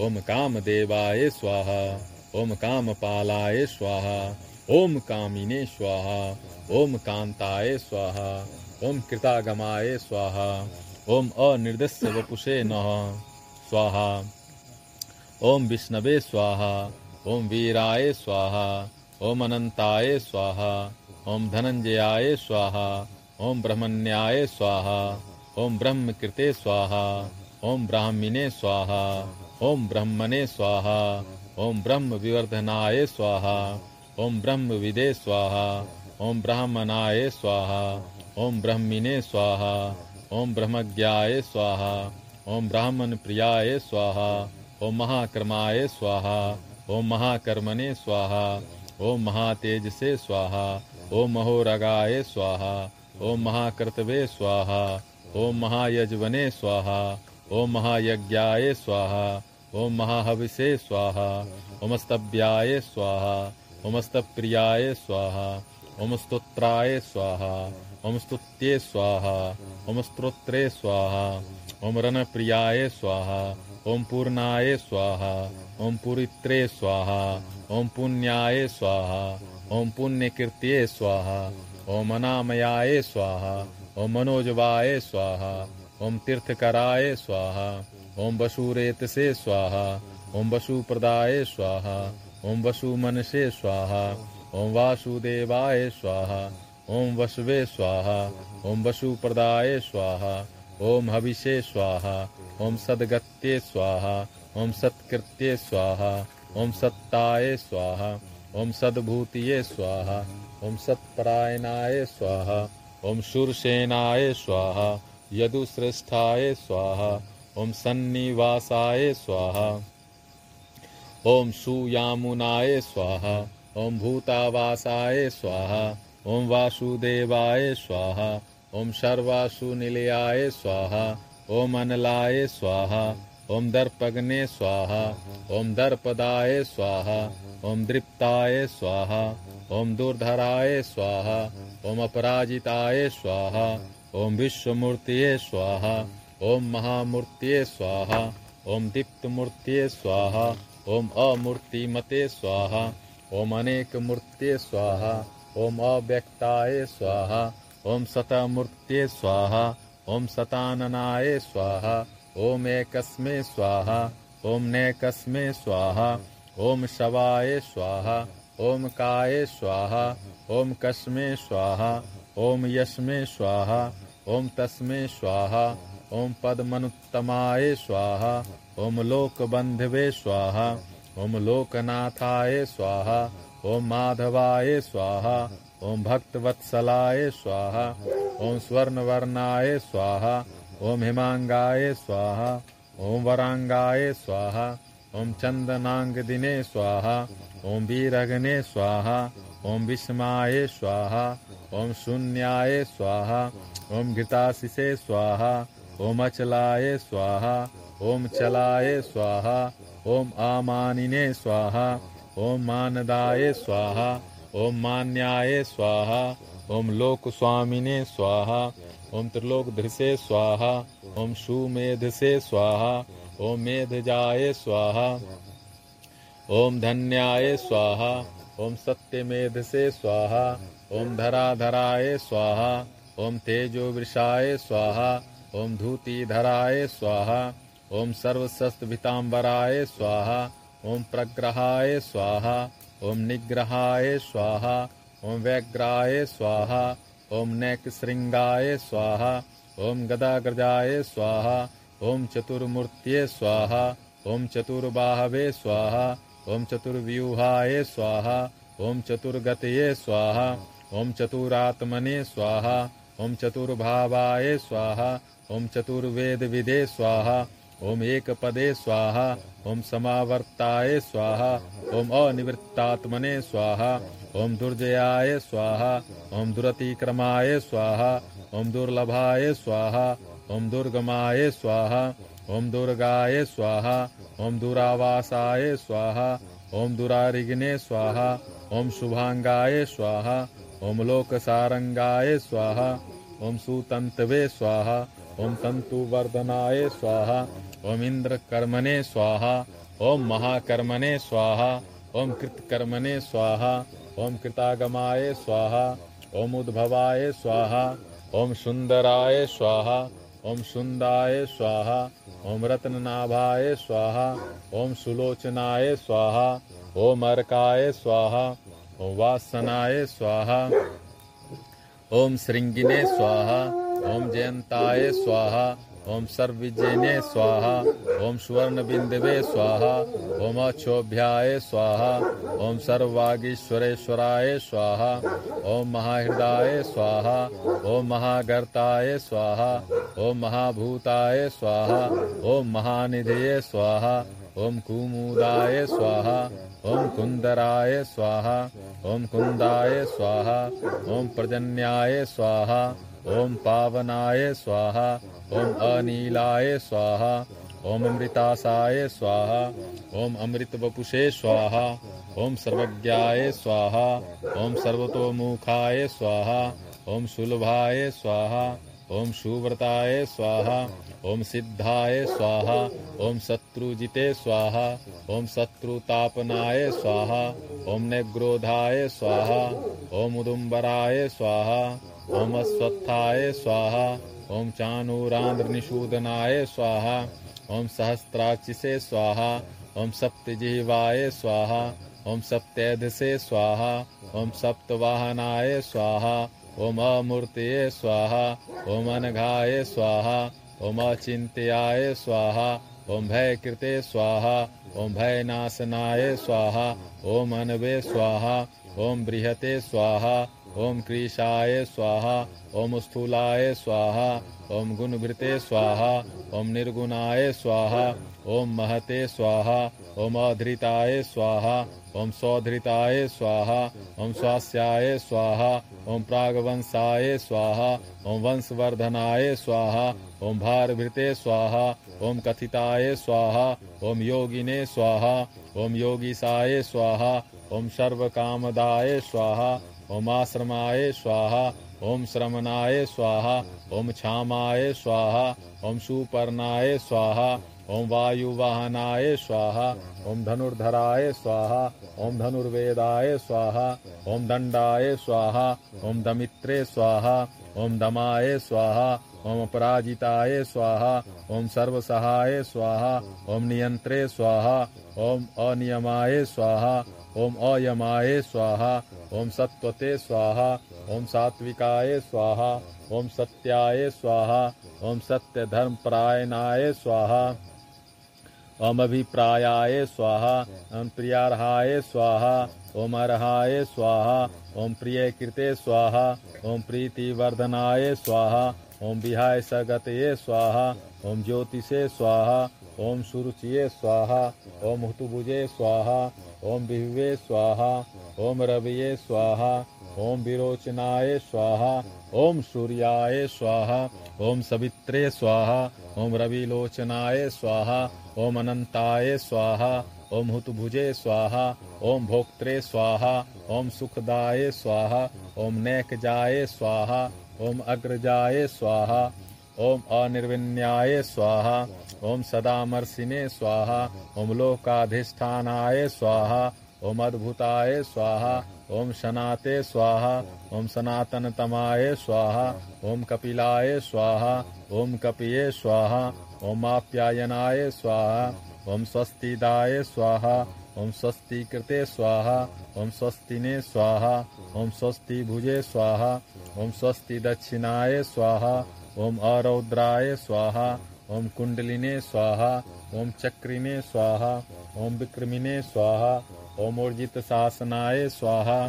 ओम कामदेवाय स्वाहा ओम कामपालाय स्वाहा ओम कामिने स्वाहा ओम कांताय स्वाहा ओम कृतागमाय स्वाहा ओम अनिर्दस्य वपुषे नः स्वाहा ओम विष्णवे स्वाहा ओम वीराय स्वाहा ओम अनंताय स्वाहा ओम धनंजयाय स्वाहा ओम ब्रह्मण्याय स्वाहा ओम ब्रह्म कृते स्वाहा ओम ब्राह्मिणे स्वाहा ओम ब्रह्मणे स्वाहा ओम ब्रह्म विवर्धनाय स्वाहा ओम ब्रह्म विदे स्वाहा ओम ब्राह्मणाय स्वाहा ओम ब्रह्मिणे स्वाहा ओम ब्रह्मज्ञाय स्वाहा ओम ब्राह्मण प्रियाय स्वाहा ओम महाक्रमाय स्वाहा ओम महाकर्मणे स्वाहा ओम महातेज से स्वाहा ओम महोरगाय स्वाहा ओम महाकृतवे स्वाहा ओम महायजवने स्वाहा ओम महायज्ञाय स्वाहा, ओम महाहविषे स्वाहा ओम स्तव्याय स्वाहा ओम स्तप्रियाय स्वाहा ओम स्तोत्राय स्वाहा ओम स्तुत्ये स्वाहा ओम स्त्रोत्रे स्वाहा ओम रणप्रियाय स्वाहा ओम पूर्णाय स्वाहा ओम पुरित्रे स्वाहा ओम पुण्याय स्वाहा ओम पुण्यकृत्ये स्वाहा ओम अनामयाय स्वाहा ओम मनोजवाय स्वाहा ओम तीर्थ तीर्थकराय स्वाहा ओम वसुरेत से स्वाहा ओम वसुप्रदाय स्वाहा ओम वसुमनसे स्वाहा ओम वासुदेवाय स्वाहा ओम वसुवे स्वाहा ओम वसुप्रदाय स्वाहा ओम हविषे स्वाहा ओम सदगत्ये स्वाहा ओम सत्कृत्ये स्वाहा ओम सत्ताय स्वाहा ओम सद्भूतिये स्वाहा ओम सत्परायणाय स्वाहा ओम शूरसेनाय स्वाहा यदुश्रेष्ठाय स्वाहा ओम सन्निवासाय स्वाहा ओम सुयामुनाय स्वाहा ओम भूतावासाय स्वाहा ओम वासुदेवाय स्वाहा ओम सर्वासु निलयाय स्वाहा ओम अनलाय स्वाहा ओम दर्पग्ने स्वाहा ओम दर्पदाय स्वाहा ओम दृप्ताय स्वाहा ओम दुर्धराय स्वाहा ओम अपराजिताय स्वाहा ओम विश्वमूर्तिये स्वाहा ओम महामूर्तिये स्वाहा ओम दीप्तमूर्तिये स्वाहा ओम अमूर्तिमते स्वाहा ओम अनेक मूर्तिये स्वाहा ओम अव्यक्ताय स्वाहा ओम सतमूर्तिये स्वाहा ओम सताननाय स्वाहा ओम एकस्मे स्वाहा ओम नैकस्मे स्वाहा ओम शवाय स्वाहा ओम काय स्वाहा ओम कस्मे स्वाहा ओम यस्मे स्वाहा ओम तस्मे स्वाहा, ओम पद्मनुत्तमाय स्वाहा, ओम लोकबंधवे स्वाहा, ओम लोकनाथाय स्वाहा, ओम माधवाय स्वाहा, ओम भक्तवत्सलाय स्वाहा, ओम स्वर्णवर्णाय स्वाहा, ओम हिमांगाय स्वाहा, ओम वरांगाय स्वाहा ओम चंदनांग दिने स्वाहा ओम वीरग्ने स्वाहा ओम विस्माय स्वाहा ओम शून्याय स्वाहा ओम घृताशिषे स्वाहा ओम अचलाय स्वाहा ओम चलाय स्वाहा ओम आमानिने स्वाहा ओम मानदाय स्वाहा ओम मान्याय स्वाहा ओम लोक स्वामिने स्वाहा ओम त्रिलोक धृसे स्वाहा ओम सुमेध से स्वाहा ओम मेधजाय स्वाहा ओम धन्याय स्वाहा ओम सत्यमेध से स्वाहा ओम धराधराय स्वाहा ओम तेजो वृषाय स्वाहा ओम धूति धराय स्वाहा ओम सर्वशस्त्रभितांबराय स्वाहा ओम प्रग्रहाय स्वाहा ओम निग्रहाय स्वाहा ओम व्यग्राय स्वाहा ओम नैक श्रृंगाय स्वाहा ओम गदाग्रजाय स्वाहा ओम चतुर्मूर्त्ये स्वाहा ओम चतुर्बाहवे स्वाहा ओम चतुर्व्यूहाय स्वाहा ओम चतुर्गतये स्वाहा ओम चतुरात्मने स्वाहा ओम चतुर्भावाय स्वाहा ओम चतुर्वेद विदे स्वाहा ओम एक पदे स्वाहा ओम समावर्ताय स्वाहा ओम अनिवृत्तात्मने स्वाहा ओम दुर्जयाय स्वाहा ओम दुरतिक्रमाय स्वाहा ओम दुर्लभाय स्वाहा ओम दुर्गमाय स्वाहा ओम दुर्गाय स्वाहा ओम दुरावासाय स्वाहा ओम दुरारिग्ने स्वाहा ओम शुभांगाय स्वाहा ओम लोकसारंगाय स्वाहा ओम सुतंतवे स्वाहा ओम तंतु वर्धनाय स्वाहा ओम इंद्र कर्मणे स्वाहा ओम महाकर्मणे स्वाहा ओम कृतकर्मणे स्वाहा ओम कृतागमाय स्वाहा ओम उद्भवाय स्वाहा ओम सुंदराय स्वाहा ओम सुंदाय स्वाहा, ओम रत्ननाभाय स्वाहा, ओम सुलोचनाय स्वाहा, ओम अर्काय स्वाहा, ओम वासनाय स्वाहा, ओम श्रृंगिने स्वाहा, ओम जयंताय स्वाहा ओम सर्वविजयने स्वाहा ओम सुवर्ण बिंदवे स्वाहा ओम अक्षोभ्याय स्वाहा ओम सर्ववागीश्वरेश्वराय स्वाहा ओम महाहृदाय स्वाहा ओम महागर्ताय स्वाहा ओम महाभूताय स्वाहा ओम महानिधये स्वाहा ओम कुमुदाय स्वाहा ओम कुंदराय स्वाहा ओम कुंदाय स्वाहा ओम प्रजन्याय स्वाहा ओम पावनाय स्वाहा ओम अनीलाय स्वाहा ओम अमृतासाय स्वाहा ओम अमृत वपुषे स्वाहा ओम सर्वज्ञाय स्वाहा ओम सर्वतोमुखाय स्वाहा ओम सुलभाय स्वाहा ओम सुव्रताय स्वाहा ओम सिद्धाय स्वाहा ओम शत्रुजिते स्वाहा ओम शत्रुतापनाय स्वाहा ओम नेग्रोधाय स्वाहा ओम उदुम्बराय स्वाहा ओम अस्वत्थाय स्वाहा ओम चानूरांध्र निषूदनाय स्वाहा ओम सहस्त्राक्षिसे स्वाहा ओम सप्तजिह्वाय स्वाहा ओम सप्तैधसे स्वाहा ओम सप्तवाहनाय स्वाहा ओम अमूर्तये स्वाहा ओम अनघाय स्वाहा ओम अचिंत्याय स्वाहा ओम भय कृते स्वाहा ओम भय नाशनाय स्वाहा ओम अनवे स्वाहा ओम बृहते स्वाहा ओम क्रीशाय स्वाहा ओम स्थूलाय स्वाहा ओम गुणभृते स्वाहा ओम निर्गुणाय स्वाहा ओम महते स्वाहा ओम अधृताय स्वाहा ओम सौधृताय स्वाहा ओम स्वास्याय स्वाहा ओम प्रागवंशाय स्वाहा ओम वंशवर्धनाय स्वाहा ओम भारभृते स्वाहा ओम कथिताय स्वाहा ओम योगिने स्वाहा ओम योगीसाय स्वाहा ओम सर्वकामदाय स्वाहा ओम आश्रमाय स्वाहा, ओम श्रमणाय स्वाहा, ओम क्षामाय स्वाहा, ओम सुपर्णाय स्वाहा, ओम वायुवाहनाय स्वाहा, ओम धनुर्धराय स्वाहा, ओम धनुर्वेदाय स्वाहा, ओम दंडाय स्वाहा, ओम दमित्रे स्वाहा ओम दमाय स्वाहा ओम अपराजिताय स्वाहा ओम सर्वसहाय स्वाहा ओम नियंत्रे स्वाहा ओम अनियमाय स्वाहा ओम अयमाय स्वाहा ओम सत्वते स्वाहा ओम सात्विकाय स्वाहा ओम सत्याय स्वाहा ओम सत्य धर्म परायणाय स्वाहा ओम अभिप्रायाय स्वाहा ओम प्रियारहाय स्वाहा ओम अर्हाय स्वाहा ओम प्रिय कृते स्वाहा ओम प्रीति वर्धनाय स्वाहा ओम विहाय सगतये स्वाहा ओम ज्योतिषे स्वाहा ओम सुरुचिये स्वाहा ओम हुतुभुजे स्वाहा ओम विहुवे स्वाहा ओम रविये स्वाहा ओम विरोचनाय स्वाहा ओम सूर्याय स्वाहा ओम सवित्रे स्वाहा ओम रविलोचनाय स्वाहा ओम अनंताय स्वाहा ओम हुतभुजे स्वाहा ओम भोक्त्रे स्वाहा ओम सुखदाय स्वाहा ओम नैकजाय स्वाहा ओम अग्रजाय स्वाहा ओम अनिर्विन्याय स्वाहा ओम सदामर्षिने स्वाहा ओम लोकाधिष्ठानाय स्वाहा ओम अद्भुताय स्वाहा ओम सनाते स्वाहा ओम सनातन तमाय स्वाहा ओम कपिलाय स्वाहा ओम कपिये स्वाहा ओम आप्यायनाय स्वाहा ओम स्वस्तिदाय स्वाहा ओम स्वस्ति कृते स्वाहा ओम स्वस्तिने स्वाहा ओम स्वस्ति भुजे स्वाहा ओम स्वस्ति दक्षिणाय स्वाहा ओम अरौद्राय स्वाहा ओम कुंडलिने स्वाहा ओम चक्रिने स्वाहा ओम विक्रमिने स्वाहा ओम ऊर्जित शासनाय स्वाहा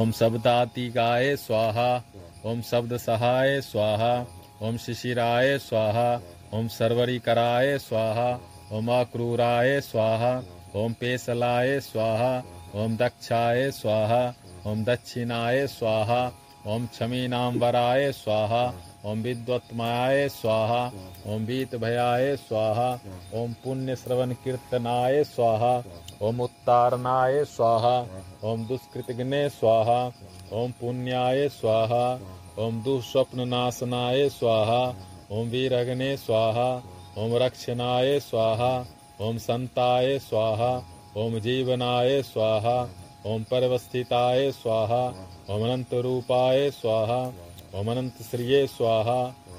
ओम शब्दातिकाय स्वाहा ओम शब्द सहाय स्वाहा ओम शिशिराय स्वाहा ओम सर्वरीकराय स्वाहा ओम अक्रूराय स्वाहा ओम पेशलाय स्वाहा ओम दक्षाय स्वाहा ओम दक्षिणाय स्वाहा ओम क्षमीनाम्बराय स्वाहा ओम विद्वत्माय स्वाहा ओम वीत भयाय स्वाहा ओम पुण्य श्रवण कीर्तनाय स्वाहा ओम उत्तारणाय स्वाहा ओम दुष्कृतग्ने स्वाहा ओम पुण्याय स्वाहा ओम दुःस्वप्न नाशनाय स्वाहा ओम वीरग्ने स्वाहा ओम रक्षणाय स्वाहा ओम संताय स्वाहा ओम जीवनाय स्वाहा ओम परवस्थिताय स्वाहा ओम अनंत रूपाय स्वाहा ओम अनंत श्रिये स्वाहा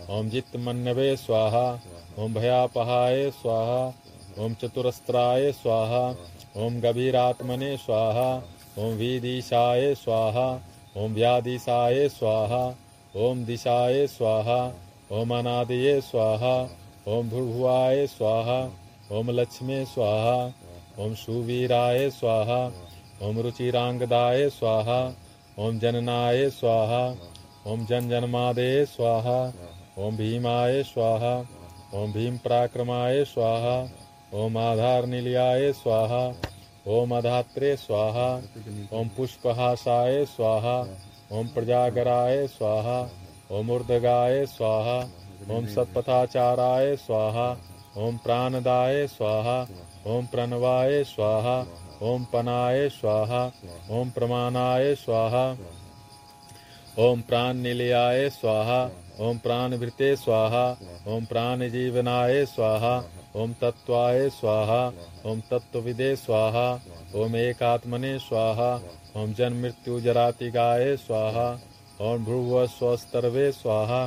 ओम जित मन्नवे स्वाहा ओम भयापहाय स्वाहा ओम चतुरस्त्राय स्वाहा ओम गभीरात्मने स्वाहा ओम विदिशाय स्वाहा ओम व्यादिशाय स्वाहा ओम दिशाय स्वाहा ओम अनादये स्वाहा ओम भुर्भुआय स्वाहा ओम लक्ष्मी स्वाहा ओम सुवीराय स्वाहा ओम रुचिरांगदाय स्वाहा ओम जननाय स्वाहा ओम जन जन्मादे स्वाहा ओम भीमाय स्वाहा ओम भीम पराक्रमाय स्वाहा ओम आधार निलयाय स्वाहा ओम अधात्रे स्वाहा ओम पुष्पहासाय स्वाहा ओम प्रजागराय स्वाहा ओम ऊर्धगाय स्वाहा ओम सत्पथाचाराय स्वाहा ओम प्राणदाय स्वाहा ओम प्रणवाय स्वाहा ओम पनाय स्वाहा ओम प्रमाणाय स्वाहा ओम प्राण निलयाय स्वाहा ओम प्राण भृते स्वाहा ओम प्राण जीवनाय स्वाहा ओम तत्वाय स्वाहा ओम तत्विदे स्वाहा ओम एकात्मने स्वाहा ओम जन मृत्यु जरातिगाय स्वाहा ओम भ्रुव स्वस्तर्वे स्वाहा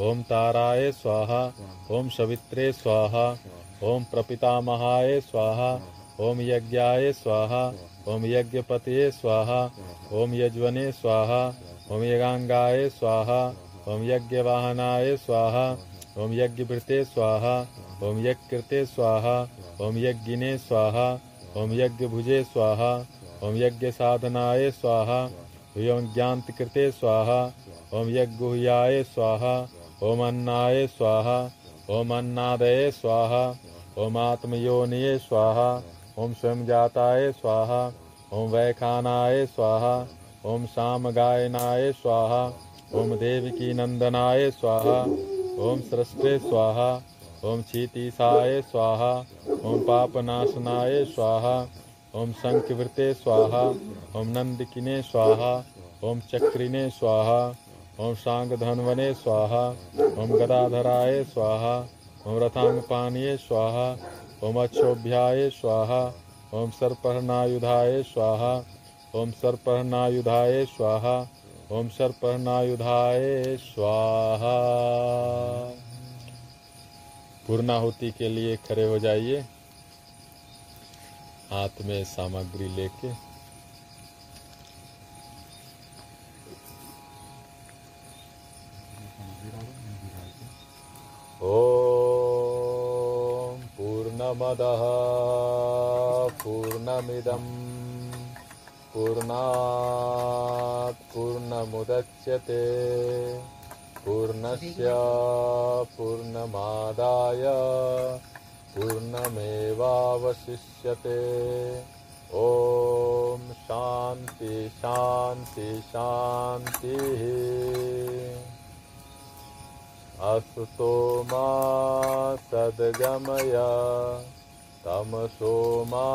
ओम ताराय स्वाहा ओम सवित्रे स्वाहा ओम प्रपितामहाय स्वाहा ओम यज्ञाय स्वाहा ओम यज्ञपतये स्वाहा ओम यज्वने स्वाहा ओम यगांगाय स्वाहा ओम यज्ञवाहनाय स्वाहा ओम यज्ञवृते स्वाहा ओम यज्ञकृते स्वाहा ओम यज्ञिने स्वाहा ओम यज्ञभुजे स्वाहा ओम यज्ञ साधनाय स्वाहा ओम ज्ञातकृते स्वाहा ओम यज्ञुह्याय स्वाहा ओम अन्नाय स्वाहा ओम अन्नादय स्वाहा ओम आत्मयोनिये स्वाहा ओम स्वयं जाताय स्वाहा ओम वैखानाय स्वाहा ओम शाम गायनाय स्वाहा ओम देवकी नंदनाय स्वाहा ओम सृष्टे स्वाहा ओम क्षितिशाय स्वाहा ओम पापनाशनाय स्वाहा ओम शंखवृते स्वाहा, ओम नंदकिने स्वाहा, ओम चक्रिने स्वाहा, ओम सांगधनवने स्वाहा, ओम गदाधराय स्वाहा, ओम रथांग स्वाहा, ओम अक्षोभ्याय स्वाहा, ओम सर्पहनायुधाय स्वाहा, ओम सर्पहनायुधाय स्वाहा, ओम सर्पहनायुधाय स्वाहा। पूर्णाहुति के लिए खड़े हो जाइए। हाथ में सामग्री लेके। पूर्णमदः पूर्णमिदं पूर्णात् पूर्णमुदच्यते। पूर्णस्य पूर्णमादाय। पूर्णमेवावशिष्यते। ॐ शान्ति शान्ति शान्तिः। असतो मा सद्गमय तमसो मा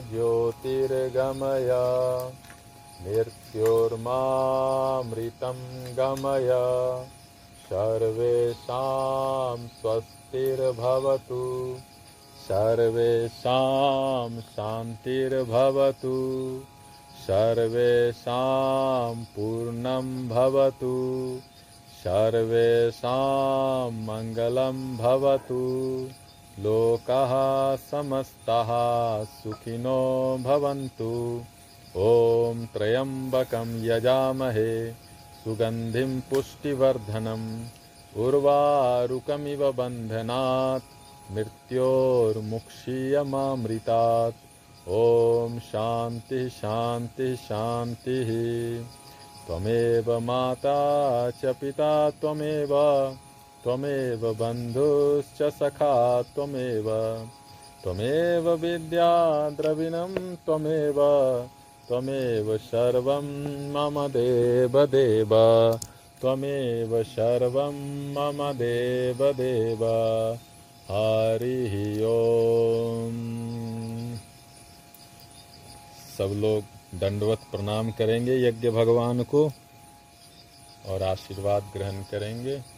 ज्योतिर्गमय मृत्योर्मामृतं गमय सर्वेषां स्वस्तिर्भवतु। सर्वेषां शान्तिर्भवतु। सर्वेषां पूर्णं भवतु। सर्वेषां मङ्गलं भवतु। लोकाः समस्ताः सुखिनो भवन्तु। ॐ त्र्यम्बकं यजामहे सुगन्धिं पुष्टिवर्धनम् उर्वारुकमिव बन्धनात्, मृत्योर्मुक्षीयमामृतात्। ॐ शान्तिः शान्तिः शान्तिः। त्वमेव माता च पिता त्वमेव त्वमेव बन्धुश्च सखा त्वमेव। त्वमेव विद्या द्रविणं त्वमेव त्वमेव सर्वं मम देवदेव। त्वमेव सर्वं मम देवदेव। हरिः ओम। सब लोग दंडवत प्रणाम करेंगे यज्ञ भगवान को और आशीर्वाद ग्रहण करेंगे।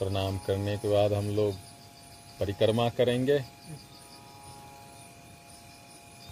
प्रणाम करने के बाद हम लोग परिक्रमा करेंगे।